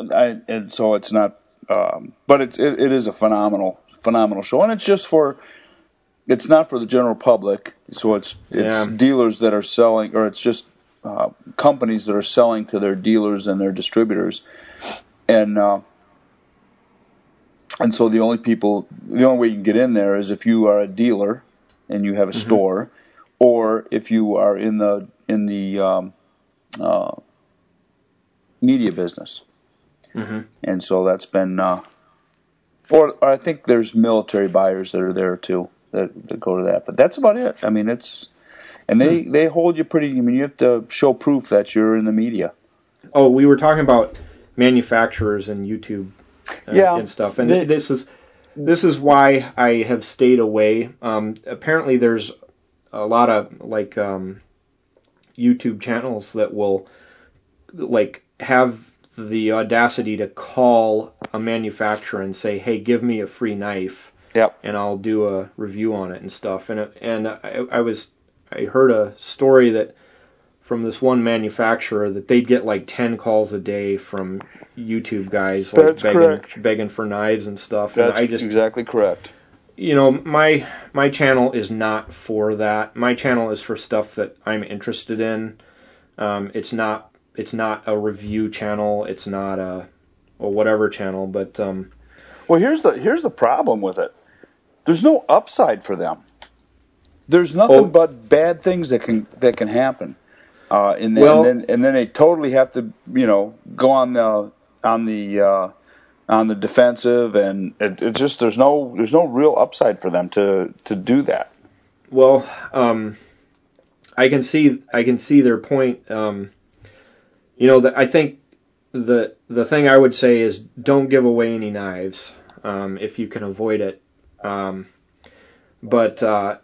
I, and so it's not. Um, but it's it, it is a phenomenal phenomenal show, and it's just for. It's not for the general public, so it's it's Yeah. dealers that are selling, or it's just uh, companies that are selling to their dealers and their distributors, and uh, and so the only people, the only way you can get in there is if you are a dealer and you have a store, or if you are in the in the um, uh, media business. Mhm. And so that's been, uh, or, or I think there's military buyers that are there too that, that go to that. But that's about it. I mean, it's and they they hold you pretty. I mean, you have to show proof that you're in the media. Oh, we were talking about manufacturers and YouTube uh, Yeah. and stuff, and They- this is this is why I have stayed away. Um, apparently, there's a lot of like um, YouTube channels that will like have the audacity to call a manufacturer and say, "Hey, give me a free knife." Yep. and I'll do a review on it and stuff. And and I, I was I heard a story that from this one manufacturer that they'd get like ten calls a day from YouTube guys like That's begging correct. begging for knives and stuff. and That's I just exactly correct. you know my my channel is not for that. My channel is for stuff that I'm interested in. Um, it's not it's not a review channel. It's not a or whatever channel, but um, Well, here's the here's the problem with it. There's no upside for them. There's nothing Oh. but bad things that can that can happen. Uh, and then Well- and then and then they totally have to you know go on the on the uh, on the defensive and it, it just there's no there's no real upside for them to to do that. Well, um, I can see I can see their point. Um, you know, the, I think the the thing I would say is don't give away any knives. um, if you can avoid it. Um, but uh,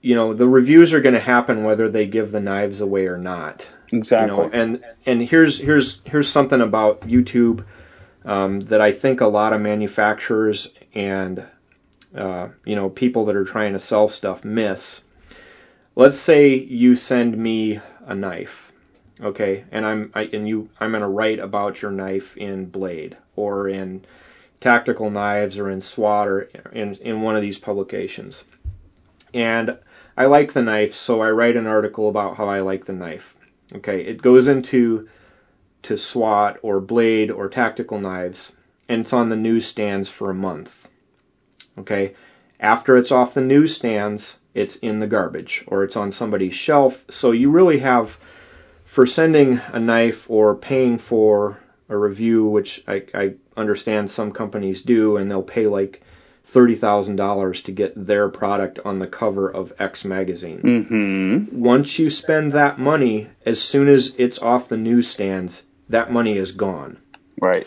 you know the reviews are going to happen whether they give the knives away or not. Exactly. You know, and and here's here's here's something about YouTube um, that I think a lot of manufacturers and uh, you know people that are trying to sell stuff miss. Let's say you send me a knife, okay, and I'm I, and you I'm going to write about your knife in Blade or in Tactical Knives or in SWAT or in in one of these publications, and I like the knife, so I write an article about how I like the knife. Okay, it goes into to SWAT or Blade or Tactical Knives, and it's on the newsstands for a month. Okay, after it's off the newsstands, it's in the garbage or it's on somebody's shelf. So you really have, for sending a knife or paying for a review, which I, I understand some companies do, and they'll pay like $30,000 to get their product on the cover of X magazine. Mm-hmm. Once you spend that money, as soon as it's off the newsstands, that money is gone. Right.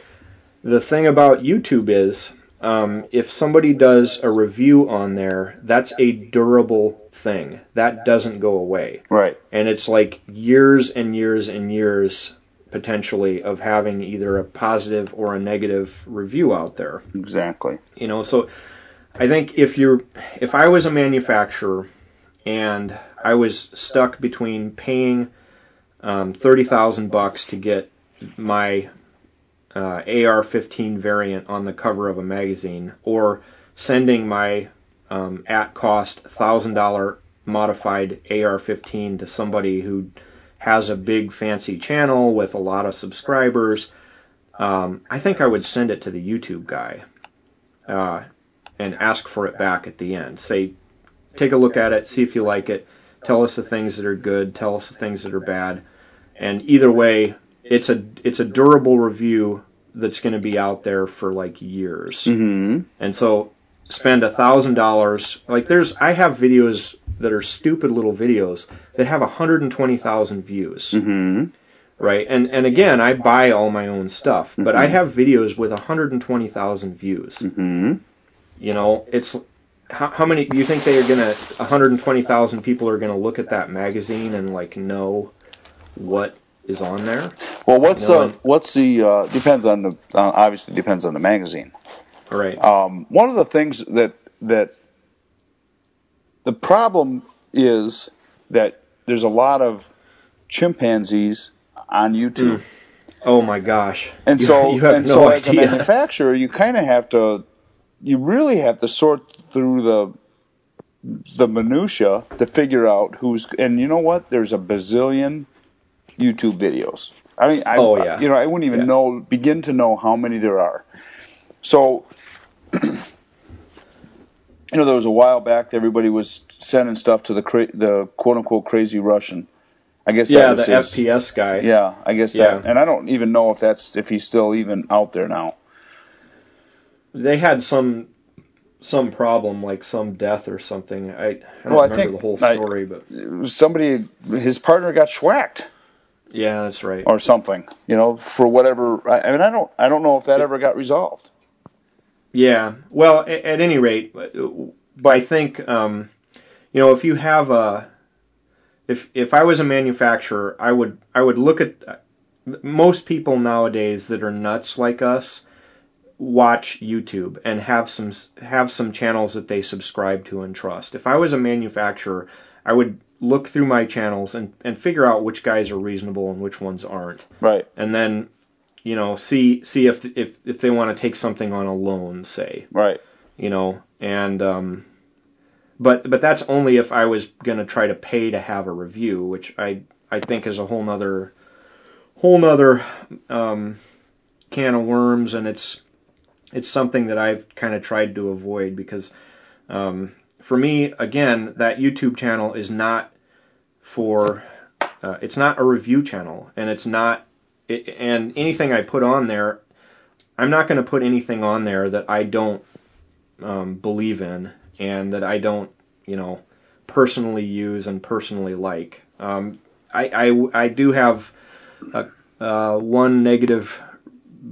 The thing about YouTube is, um, if somebody does a review on there, that's a durable thing. That doesn't go away. Right. And it's like years and years and years potentially of having either a positive or a negative review out there. Exactly. You know, so I think if you're if I was a manufacturer and I was stuck between paying um, thirty thousand bucks to get my uh, AR-15 variant on the cover of a magazine, or sending my um, at cost thousand dollar modified AR-15 to somebody who has a big fancy channel with a lot of subscribers, um, I think I would send it to the YouTube guy. Uh, and ask for it back at the end. Say, take a look at it, see if you like it, tell us the things that are good, tell us the things that are bad, and either way, it's a it's a durable review that's going to be out there for like years. Mm-hmm. And so spend a thousand dollars. Like there's, I have videos that are stupid little videos that have 120,000 views, Mm-hmm. right? And and again, I buy all my own stuff, but I have videos with 120,000 views. You know, it's how, how many do you think they are gonna 120,000 people are gonna look at that magazine and like know what is on there? Well, what's No, uh, and- what's the uh, depends on the uh, obviously depends on the magazine. Right. Um, one of the things that that the problem is that there's a lot of chimpanzees on YouTube, oh my gosh. and You- so you have and no so as a manufacturer, you kind of have to, you really have to sort through the the minutia to figure out who's and you know what? There's a bazillion YouTube videos. I mean, I, Oh, yeah. you know, I wouldn't even Yeah. know begin to know how many there are. So, you know, there was a while back that everybody was sending stuff to the cra- the quote unquote crazy Russian. I guess yeah, that the his, FPS guy. Yeah, I guess Yeah. that, and I don't even know if that's if he's still even out there now. They had some some problem, like some death or something. I, I don't Well, I remember think the whole I- story, but somebody, his partner got schwacked yeah, that's right. or something, you know, for whatever. I, I mean, I don't, I don't know if that ever got resolved. Yeah. Well, at, at any rate, but but I think um, you know if you have a if if I was a manufacturer, I would I would look at most people nowadays that are nuts like us watch YouTube and have some have some channels that they subscribe to and trust. If I was a manufacturer, I would look through my channels and and figure out which guys are reasonable and which ones aren't. Right. And then you know, see see if if if they want to take something on a loan, say Right. you know, and um, but but that's only if I was gonna try to pay to have a review, which I I think is a whole nother whole nother um, can of worms, and it's it's something that I've kind of tried to avoid because um, for me, again, that YouTube channel is not for uh, it's not a review channel, and it's not it, and anything I put on there, I'm not going to put anything on there that I don't um, believe in and that I don't, you know, personally use and personally like. Um, I, I, I do have a, uh, one negative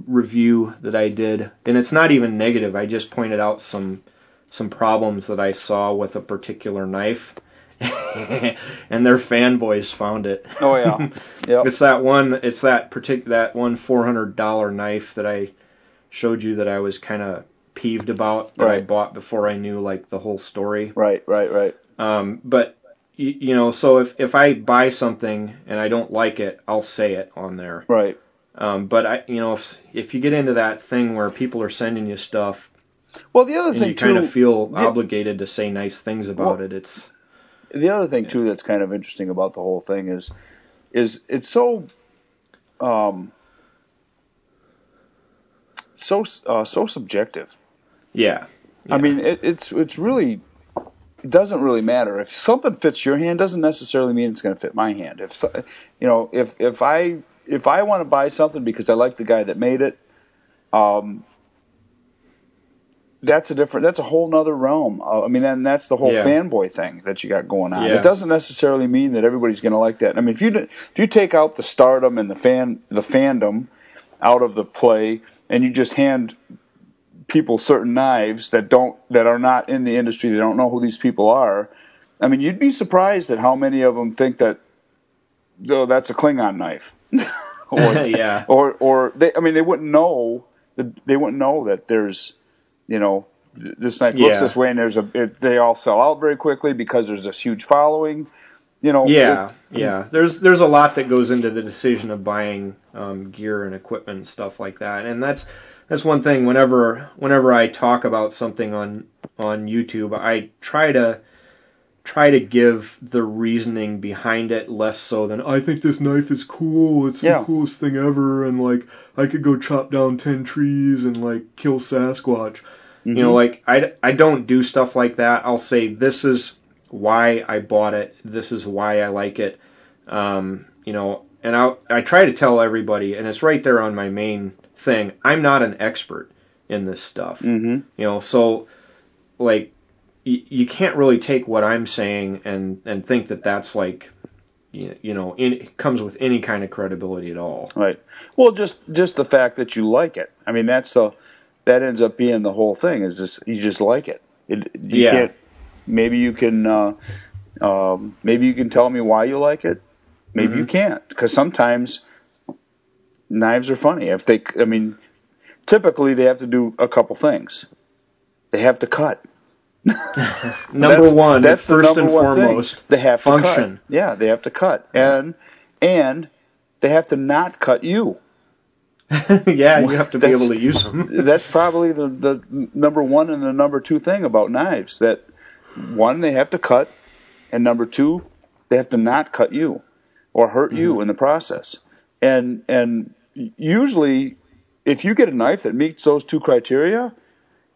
review that I did, and it's not even negative. I just pointed out some some problems that I saw with a particular knife, and their fanboys found it. Oh yeah, yep. It's that one. It's that partic- that one four hundred dollar knife that I showed you that I was kind of peeved about that I bought before I knew like the whole story. right, right, right. Um, but y- you know, so if if I buy something and I don't like it, I'll say it on there. Right. Um, but I, you know, if if you get into that thing where people are sending you stuff Well, the other and thing you kind too, of feel yeah. obligated to say nice things about Well- it, it's the other thing too that's kind of interesting about the whole thing is, is it's so, um, so uh, so subjective. yeah. I mean, it, it's it's really it doesn't really matter if something fits your hand doesn't necessarily mean it's going to fit my hand. If so, you know, if if I if I want to buy something because I like the guy that made it, um, that's a different that's a whole nother realm. Uh, I mean, then that's the whole Yeah. fanboy thing that you got going on. Yeah. It doesn't necessarily mean that everybody's going to like that. I mean, if you if you take out the stardom and the fan the fandom out of the play and you just hand people certain knives that don't that are not in the industry they don't know who these people are i mean you'd be surprised at how many of them think that oh that's a klingon knife or, Yeah. or or they i mean they wouldn't know that they wouldn't know that there's you know this knife looks Yeah. this way and there's a it, they all sell out very quickly because there's this huge following you know Yeah, it- yeah. There's there's a lot that goes into the decision of buying um, gear and equipment and stuff like that, and that's that's one thing. Whenever whenever I talk about something on on YouTube, I try to try to give the reasoning behind it less so than I think this knife is cool. It's Yeah. the coolest thing ever, and like I could go chop down ten trees and like kill Sasquatch. You know, like I, I don't do stuff like that. I'll say this is why I bought it. This is why I like it. Um, you know, and I I try to tell everybody, and it's right there on my main thing. I'm not an expert in this stuff. Mhm. You know, so like y- you can't really take what I'm saying and and think that that's like you you know in, it comes with any kind of credibility at all. Right. Well, just just the fact that you like it. I mean, that's the that ends up being the whole thing. Is just you just like it. it you Yeah. Can't, maybe you can. Uh, um, maybe you can tell me why you like it. Maybe you can't, because sometimes knives are funny. If they, I mean, typically they have to do a couple things. They have to cut. Number That's- one, that's first and one thing. foremost, They have to function. cut. Yeah, they have to cut, and and they have to not cut you. yeah, you have to be able to use them. that's probably the, the number one and the number two thing about knives. That one, they have to cut, and number two, they have to not cut you or hurt you mm-hmm. in the process. And and usually, if you get a knife that meets those two criteria,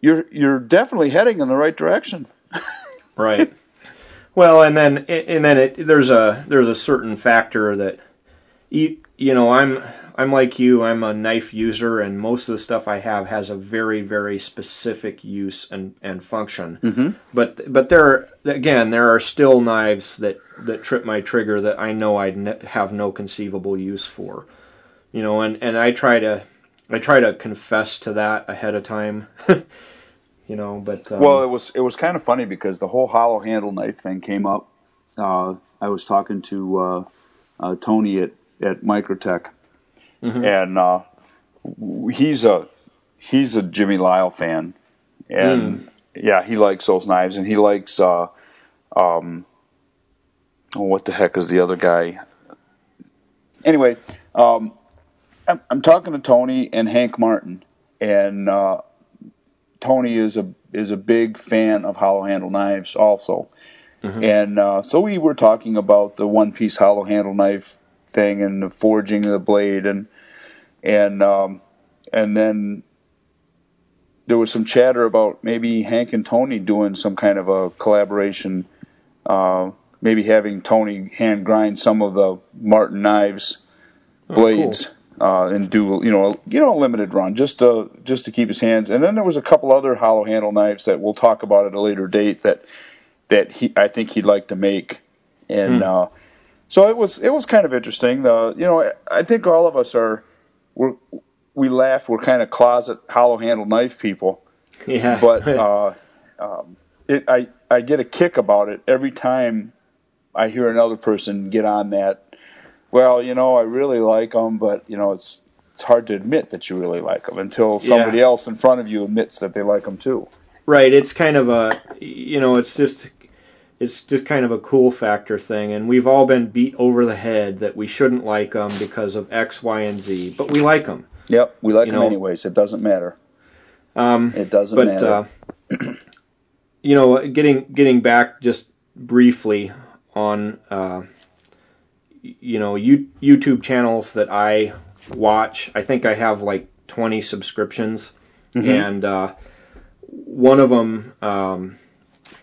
you're you're definitely heading in the right direction. Right. Well, and then and then it, there's a there's a certain factor that you, you know I'm I'm like you I'm a knife user and most of the stuff I have has a very very specific use and and function. Mm-hmm. But but there again there are still knives that that trip my trigger that I know I'd ne- have no conceivable use for. You know, and and I try to I try to confess to that ahead of time. you know, but um, Well, it was it was kind of funny because the whole hollow handle knife thing came up. Uh, I was talking to uh, uh, Tony at at Microtech, and uh, w- he's a he's a Jimmy Lile fan, and yeah, he likes those knives, and he likes uh, um, oh, what the heck is the other guy? Anyway, um, I'm, I'm talking to Tony and Hank Martin, and uh, Tony is a is a big fan of hollow handle knives also. And uh, so we were talking about the one piece hollow handle knife thing and the forging of the blade and and um, and then there was some chatter about maybe Hank and Tony doing some kind of a collaboration, uh, maybe having Tony hand grind some of the Martin knives blades uh, and do you know you know a limited run just to just to keep his hands. And then there was a couple other hollow handle knives that we'll talk about at a later date that that he I think he'd like to make. And uh, so it was it was kind of interesting. The you know I think all of us are we're we laugh. We're kind of closet hollow handle knife people, Yeah. but uh, um, it, I I get a kick about it every time I hear another person get on that. Well, you know, I really like them, but you know, it's it's hard to admit that you really like them until somebody Yeah. else in front of you admits that they like them too. Right. It's kind of a, you know, it's just, it's just kind of a cool factor thing, and we've all been beat over the head that we shouldn't like them because of X, Y, and Z, but we like them. Yep, we like You them know- anyways. It doesn't matter. Um, It doesn't but matter. uh, you know, getting getting back just briefly on, uh, you know, you, YouTube channels that I watch. I think I have like 20 subscriptions, Mhm. and uh, one of them um,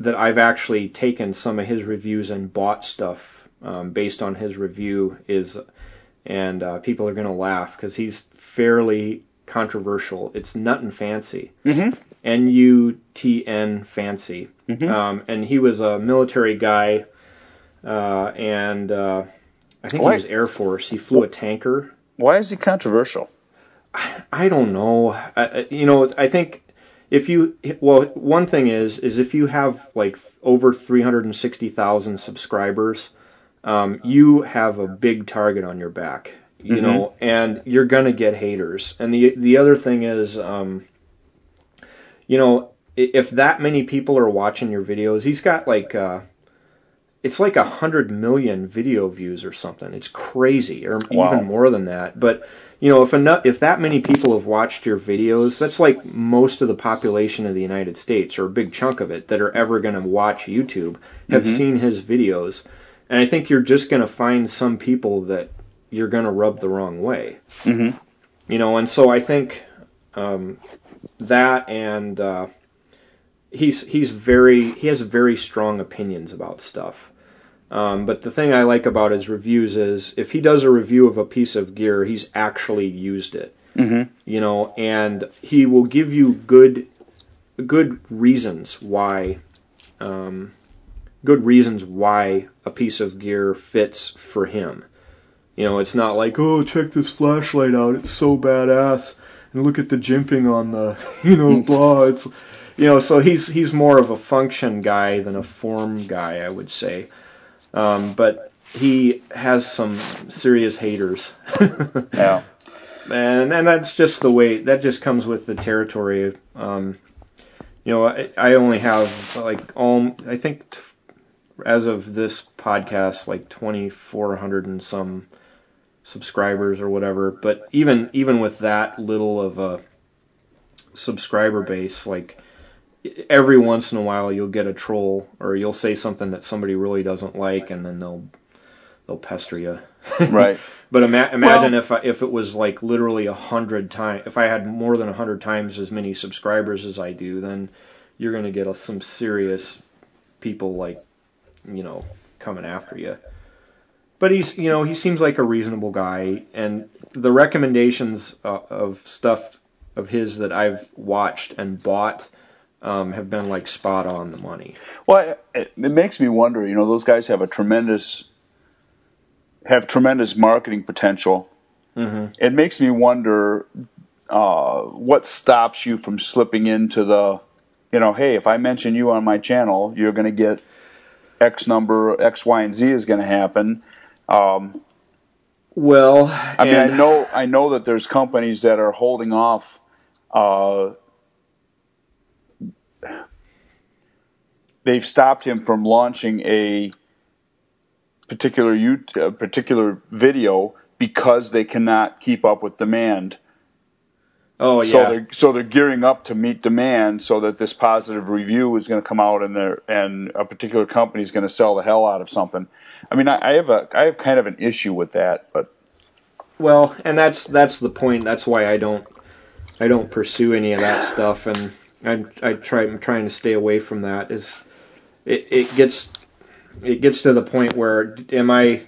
that I've actually taken some of his reviews and bought stuff um, based on his review is, and uh, people are going to laugh because he's fairly controversial. It's Nutnfancy. Mhm. N U T N Fancy. Mhm. Um, and he was a military guy, uh, and uh, I think Why- he was Air Force. He flew a tanker. Why is he controversial? I don't know. I, I- you know, I think if you well, one thing is is if you have like over 360,000 subscribers, um, you have a big target on your back. You Mhm. know, and you're gonna get haters. And the the other thing is, um, you know, if that many people are watching your videos, he's got like. Uh, it's like a hundred million video views or something. It's crazy, or Wow. even more than that. But you know, if enough, if that many people have watched your videos, that's like most of the population of the United States, or a big chunk of it, that are ever going to watch YouTube, have Mhm. seen his videos. And I think you're just going to find some people that you're going to rub the wrong way. hmm You know, and so I think um, that and uh, he's he's very he has very strong opinions about stuff. Um, but the thing I like about his reviews is if he does a review of a piece of gear, he's actually used it. hmm You know, and he will give you good good reasons why um, good reasons why a piece of gear fits for him. You know, it's not like, oh, check this flashlight out, it's so badass, and look at the jimping on the, you know, blah. It's, you know, so he's he's more of a function guy than a form guy, I would say. Um, but he has some serious haters. Yeah. and and that's just the way that just comes with the territory. Um, you know, I, I only have like all I think t- as of this podcast like twenty four hundred and some subscribers or whatever. But even even with that little of a subscriber base, like every once in a while you'll get a troll or you'll say something that somebody really doesn't like, and then they'll they'll pester you. Right. But ima- imagine if I, if it was like literally a hundred times, if I had more than a hundred times as many subscribers as I do, then you're gonna get a, some serious people like, you know, coming after you. But he's, you know, he seems like a reasonable guy, and the recommendations uh, of stuff of his that I've watched and bought um, have been like spot on the money. Well, it, it makes me wonder. You know, those guys have a tremendous have tremendous marketing potential. hmm It makes me wonder uh, what stops you from slipping into the, you know, hey, if I mention you on my channel, you're going to get X number, X, Y, and Z is going to happen. Um, Well, I mean, I know I know that there's companies that are holding off. Uh, they've stopped him from launching a particular YouTube, a particular video because they cannot keep up with demand. Oh yeah. So they're so they're gearing up to meet demand, so that this positive review is going to come out, and they and a particular company is going to sell the hell out of something. I mean, I, I have a I have kind of an issue with that, but Well, and that's that's the point. That's why I don't I don't pursue any of that stuff, and I I try I'm trying to stay away from that. Is it it gets it gets to the point where am I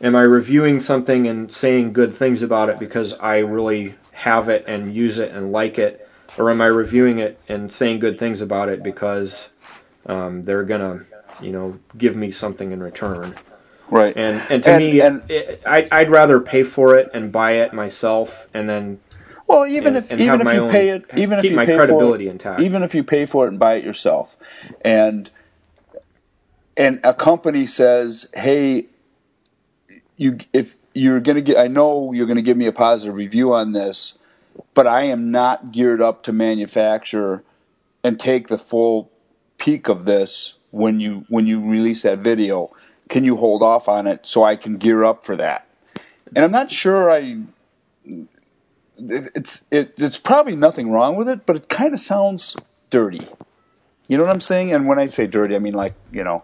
am I reviewing something and saying good things about it because I really have it and use it and like it, or am I reviewing it and saying good things about it because um, they're gonna you know give me something in return? right. And and to And- me, and- it, I, I'd rather pay for it and buy it myself, and then Well, even and- if and even if you own- pay it, even if you my pay credibility for it, intact. even if you pay for it and buy it yourself, and and a company says, "Hey, you if you're gonna get, I know you're gonna give me a positive review on this, but I am not geared up to manufacture and take the full peak of this when you when you release that video. Can you hold off on it so I can gear up for that?" And I'm not sure I it's it, it's probably nothing wrong with it, but it kind of sounds dirty. You know what I'm saying? And when I say dirty, I mean like you know,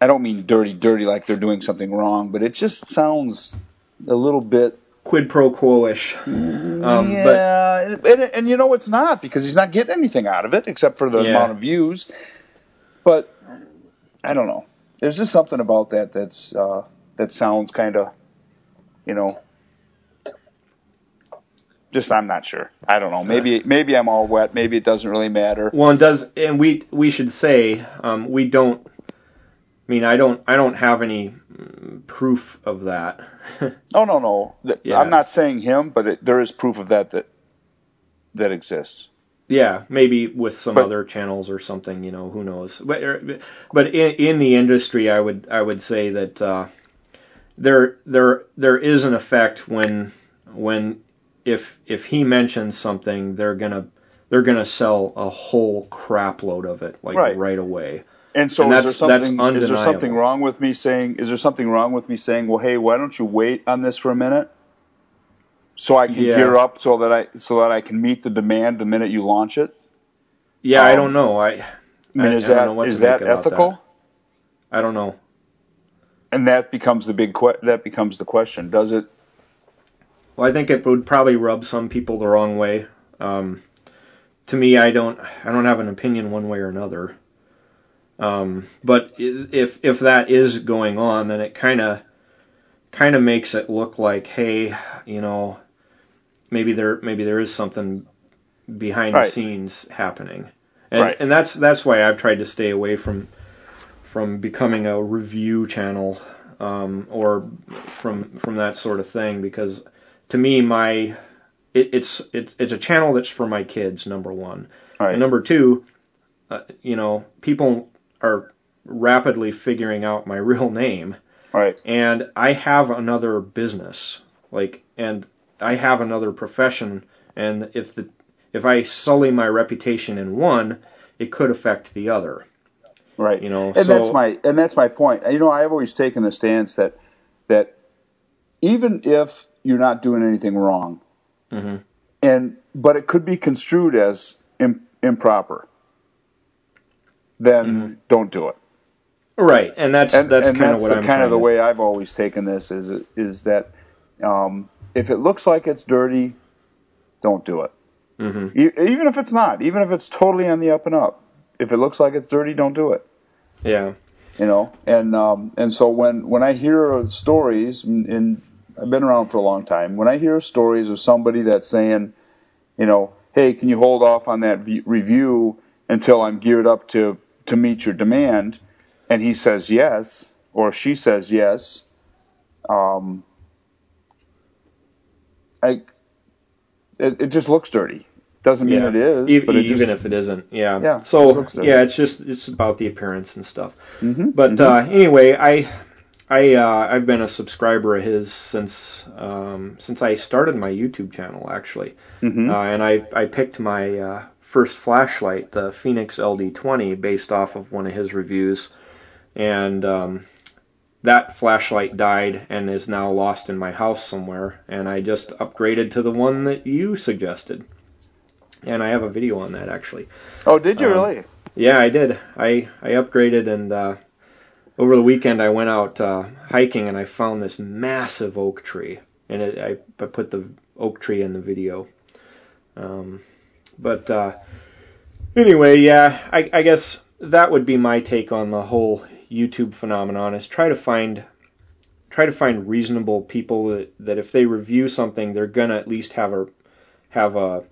I don't mean dirty, dirty like they're doing something wrong, but it just sounds a little bit. Quid pro quo-ish. Um, But yeah, and, and, and you know it's not because he's not getting anything out of it except for the Yeah. amount of views. But I don't know. There's just something about that that's uh, that sounds kind of, you know. Just I'm not sure. I don't know. Maybe maybe I'm all wet. Maybe it doesn't really matter. Well, and does and we we should say um, we don't. I mean, I don't I don't have any mm, proof of that. Oh no no. Yeah. I'm not saying him, but it, there is proof of that that that exists. yeah, maybe with some But- other channels or something. You know, who knows? But er, but in, in the industry, I would I would say that uh, there there there is an effect when when if if he mentions something, they're gonna they're gonna sell a whole crap load of it like Right. right away. And so And is there something is there something wrong with me saying is there something wrong with me saying, well, hey, why don't you wait on this for a minute, so I can Yeah. gear up so that I so that I can meet the demand the minute you launch it? Yeah, I Um, don't know. I I mean, I- is I don't that know what is that ethical? that. I don't know. And that becomes the big que- that becomes the question. Does it? Well, I think it would probably rub some people the wrong way. Um, to me, I don't I don't have an opinion one way or another. Um, but if if that is going on, then it kind of kind of makes it look like, hey, you know, maybe there maybe there is something behind the scenes happening, and Right. and that's that's why I've tried to stay away from from becoming a review channel um, or from from that sort of thing because to me my it, it's it's it's a channel that's for my kids number one Right. and number two uh, you know people are rapidly figuring out my real name right. and I have another business like and I have another profession and if the if I sully my reputation in one it could affect the other Right. you know and so that's my and that's my point. You know, I've always taken the stance that that even if you're not doing anything wrong, Mhm. and but it could be construed as Im, improper, then Mm-hmm. don't do it. right and that's And that's kind of what the, I'm kind of the to- way I've always taken this is is that um, if it looks like it's dirty, don't do it. Mhm. E- even if it's not, even if it's totally on the up and up, if it looks like it's dirty, don't do it. yeah you know and um and so when when i hear stories and i've been around for a long time when i hear stories of somebody that's saying you know hey can you hold off on that v- review until i'm geared up to to meet your demand and he says yes or she says yes um i it, it just looks dirty doesn't mean Yeah. it is E- but it even just if it isn't, yeah. Yeah, So dirty. yeah, it's just it's about the appearance and stuff. Mhm, But mhm. uh, anyway, I I uh, I've been a subscriber of his since um, since I started my YouTube channel actually, Mhm. uh, and I I picked my uh, first flashlight, the Fenix LD20, based off of one of his reviews, and um, that flashlight died and is now lost in my house somewhere, and I just upgraded to the one that you suggested. And I have a video on that actually. oh did you um, really Yeah, I did. I I upgraded and uh, over the weekend I went out uh, hiking and I found this massive oak tree and it, I I put the oak tree in the video. Um, but uh, anyway, yeah, I, I guess that would be my take on the whole YouTube phenomenon is try to find try to find reasonable people that, that if they review something they're gonna at least have a have a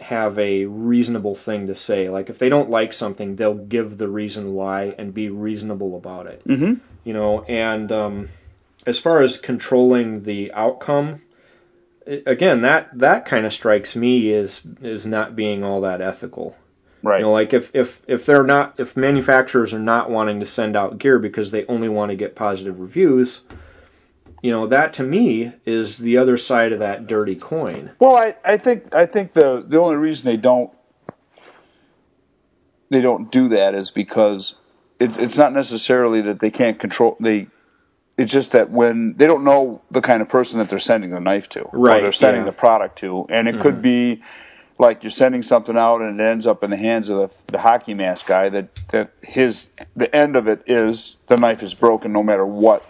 have a reasonable thing to say. Like if they don't like something, they'll give the reason why and be reasonable about it. mm-hmm You know, and um, as far as controlling the outcome, again, that that kind of strikes me as is not being all that ethical. Right. You know, like if if if they're not if manufacturers are not wanting to send out gear because they only want to get positive reviews, you know, that to me is the other side of that dirty coin. Well, I, I think I think the the only reason they don't they don't do that is because it's it's not necessarily that they can't control they it's just that when they don't know the kind of person that they're sending the knife to, Right, or they're sending yeah. the product to, and it could mm-hmm. be like you're sending something out and it ends up in the hands of the, the hockey mask guy that that his the end of it is the knife is broken no matter what.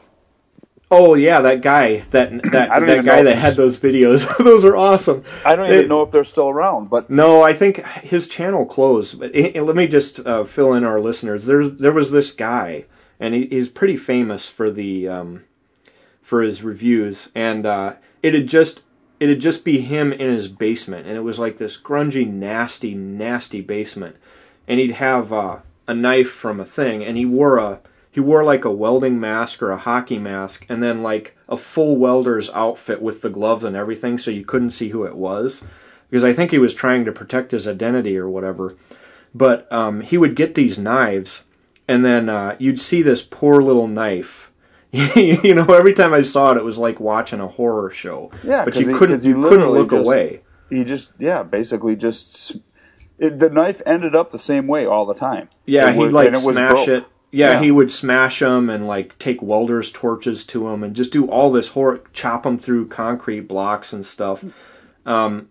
Oh yeah, that guy, that that that guy that had those videos. those are awesome. I don't They- even know if they're still around, but No, I think his channel closed. But eh, eh, let me just uh, fill in our listeners. There's there was this guy, and he, he's pretty famous for the um, for his reviews, and uh, it'd just it'd just be him in his basement, and it was like this grungy, nasty, nasty basement, and he'd have uh, a knife from a thing, and he wore a he wore like a welding mask or a hockey mask, and then like a full welder's outfit with the gloves and everything, so you couldn't see who it was because I think he was trying to protect his identity or whatever. But um, he would get these knives, and then uh, you'd see this poor little knife. you know, every time I saw it, it was like watching a horror show. Yeah, but you couldn't you you couldn't look just- away. he just yeah basically just it, the knife ended up the same way all the time. Yeah, he'd like smash broke. it. Yeah, Yeah. he would smash them and like take welders' torches to them and just do all this horror, chop them through concrete blocks and stuff. Um,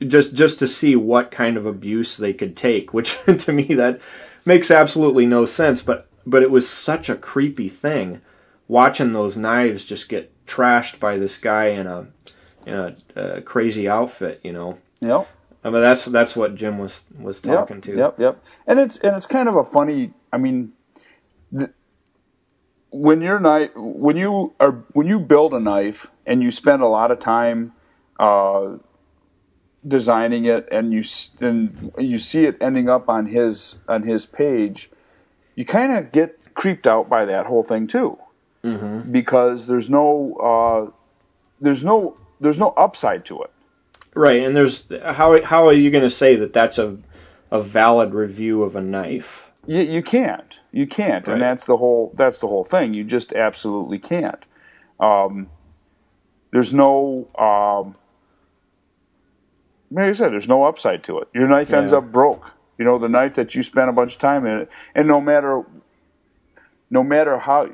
just just to see what kind of abuse they could take, which to me that makes absolutely no sense. But but it was such a creepy thing watching those knives just get trashed by this guy in a in a, uh crazy outfit. You know, Yep. I mean that's that's what Jim was was talking yep, to. Yep, yep. And it's and it's kind of a funny. I mean, when you're knife, when you are when you build a knife and you spend a lot of time uh, designing it, and you and you see it ending up on his on his page, you kind of get creeped out by that whole thing too, hmm because there's no uh, there's no there's no upside to it. Right, and there's how how are you going to say that that's a a valid review of a knife? You, you can't. You can't, Right. and that's the whole. That's the whole thing. You just absolutely can't. Um, there's no. Um, like I said, there's no upside to it. Your knife ends up broke. You know, the knife that you spent a bunch of time in it, and no matter, no matter how,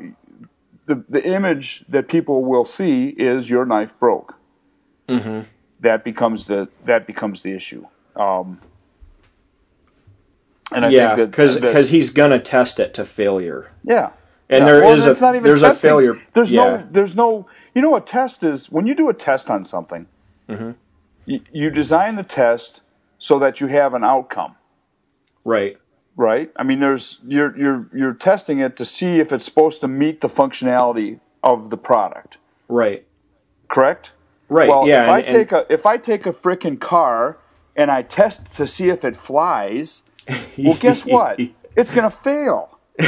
the the image that people will see is your knife broke. Mm-hmm. That becomes the that becomes the issue. Um, and I Yeah, think that because he's gonna test it to failure, yeah. and Yeah, there well, is not a even there's a testing. failure. There's yeah. no, there's no, you know, a test is when you do a test on something, mm-hmm. you, you design the test so that you have an outcome, right. right? I mean, there's you're you're you're testing it to see if it's supposed to meet the functionality of the product, Right. correct? Right. Well, yeah. if I and- take a if I take a frickin' car and I test to see if it flies, and- well, guess what? It's gonna fail.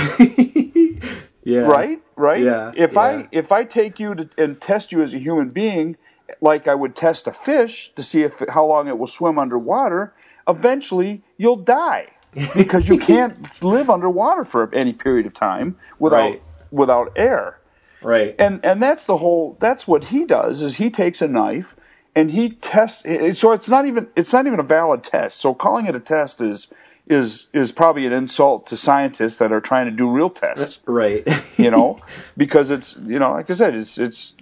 yeah. right right Yeah, if yeah. i if i take you to, and test you as a human being like i would test a fish to see if how long it will swim underwater eventually you'll die because you can't live underwater for any period of time without Right. without air Right. and and that's the whole that's what he does is he takes a knife and he tests so it's not even it's not even a valid test so calling it a test is is is probably an insult to scientists that are trying to do real tests uh, Right. you know, because it's you know, like I said, it's it's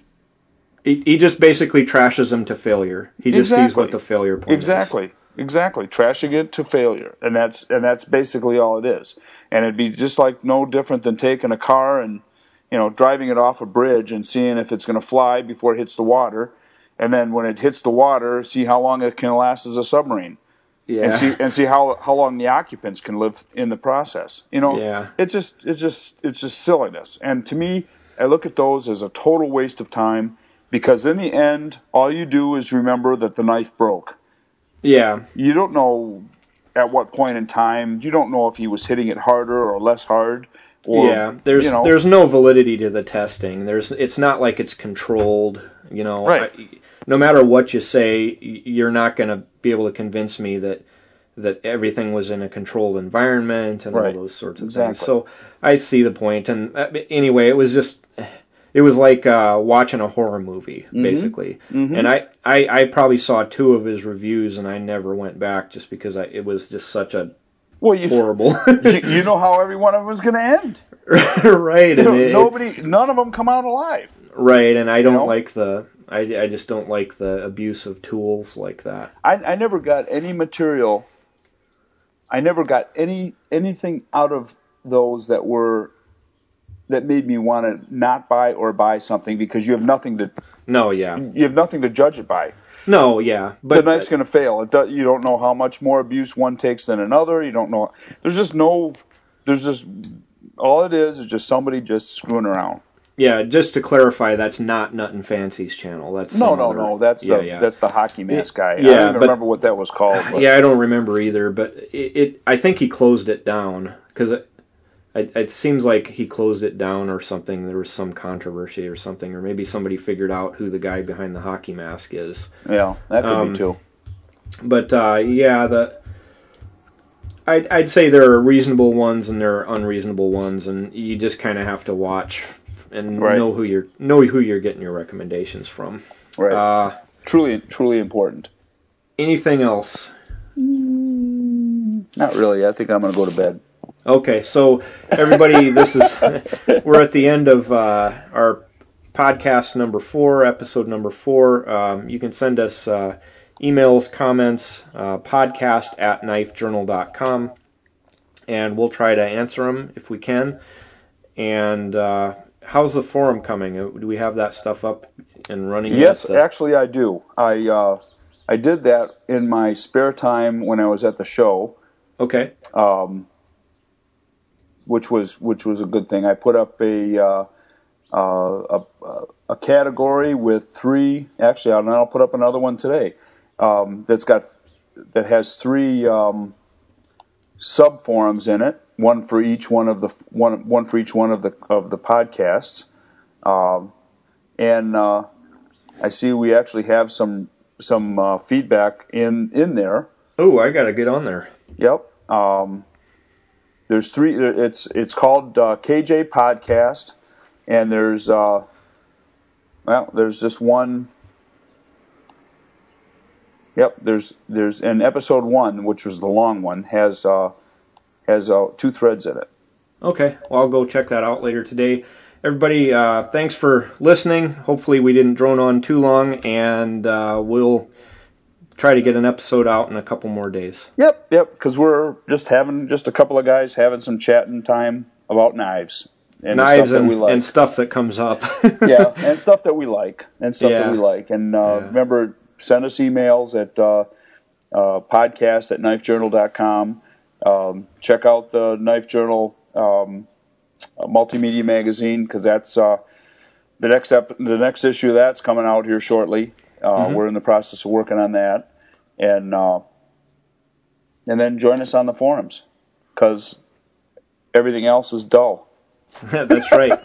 he, he just basically trashes them to failure. He just sees what the failure point is. exactly exactly trashing it to failure, and that's and that's basically all it is. And it'd be just like no different than taking a car and you know driving it off a bridge and seeing if it's going to fly before it hits the water, and then when it hits the water, see how long it can last as a submarine, Yeah. and see and see how how long the occupants can live in the process. You know, Yeah. it's just it's just it's just silliness. And to me, I look at those as a total waste of time because in the end, all you do is remember that the knife broke. yeah. You don't know at what point in time. You don't know if he was hitting it harder or less hard. Or, yeah, there's you know, there's no validity to the testing. There's it's not like it's controlled. You know, Right. I- no matter what you say, you're not going to be able to convince me that that everything was in a controlled environment and Right. all those sorts of Exactly. things. So I see the point. And uh, anyway, it was just it was like uh, watching a horror movie Mhm. basically. Mhm. And I, I I probably saw two of his reviews and I never went back just because I it was just such a Well, you, horrible. you you know how every one of them is going to end. right. You And it- nobody, none of them come out alive. Right, and I don't know? like the I, I just don't like the abuse of tools like that. I, I never got any material. I never got any anything out of those that were that made me want to not buy or buy something because you have nothing to No, yeah, you have nothing to judge it by. no, yeah, but the knife's going to fail. It do, you don't know how much more abuse one takes than another. You don't know. There's just no. There's just all it is is just somebody just screwing around. Yeah. Just to clarify, that's not Nutnfancy's channel. That's No, no, other- no. That's yeah, the yeah. that's the hockey mask guy. I Yeah, don't even but- remember what that was called. But yeah. I don't remember either, but it, it I think he closed it down because it, it it seems like he closed it down or something. There was some controversy or something, or maybe somebody figured out who the guy behind the hockey mask is. yeah, that could Um, be too. but uh, yeah, the I'd, I'd say there are reasonable ones and there are unreasonable ones, and you just kind of have to watch and Right. know who you're know who you're getting your recommendations from. Right. Uh, truly, truly important. anything else? Not really. I think I'm going to go to bed. Okay, so everybody, this is we're at the end of uh, our podcast number four, episode number four. Um, you can send us uh, emails, comments, uh, podcast at knifejournal.com, and we'll try to answer them if we can. And uh, how's the forum coming? Uh, Do we have that stuff up and running? Yes, The- actually, I do. I uh, I did that in my spare time when I was at the show. Okay. um, which was which was a good thing. I put up a uh, uh, a, a category with three. Actually, I'll, I'll put up another one today. Um, that's got that has three um, sub forums in it. One for each one of the one one for each one of the of the podcasts. Um, and uh, I see we actually have some some uh, feedback in in there. Oh, I gotta get on there. Yep. Um, there's three. It's it's called uh, KJ Podcast, and there's uh, well, there's just one. Yep. There's there's in episode one, which was the long one, has uh, has uh, two threads in it. Okay, well, I'll go check that out later today. Everybody, uh, thanks for listening. Hopefully, we didn't drone on too long, and uh, we'll try to get an episode out in a couple more days. Yep. Yep. Because we're just having just a couple of guys having some chatting time about knives and Knives stuff and, that we like. and stuff that comes up. yeah, and stuff that we like, and stuff Yeah. that we like. And uh, Yeah. remember, send us emails at uh, uh, podcast at knifejournal.com. Um, check out the Knife Journal um, multimedia magazine because that's uh, the next ep- the next issue of that's coming out here shortly. Uh, Mhm. We're in the process of working on that, and uh, and then join us on the forums because everything else is dull. That's right.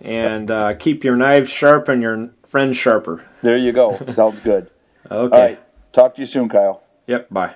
and uh, keep your knives sharp and your friends sharper. There you go. Sounds good. Okay. All right. Talk to you soon, Kyle. Yep. Bye.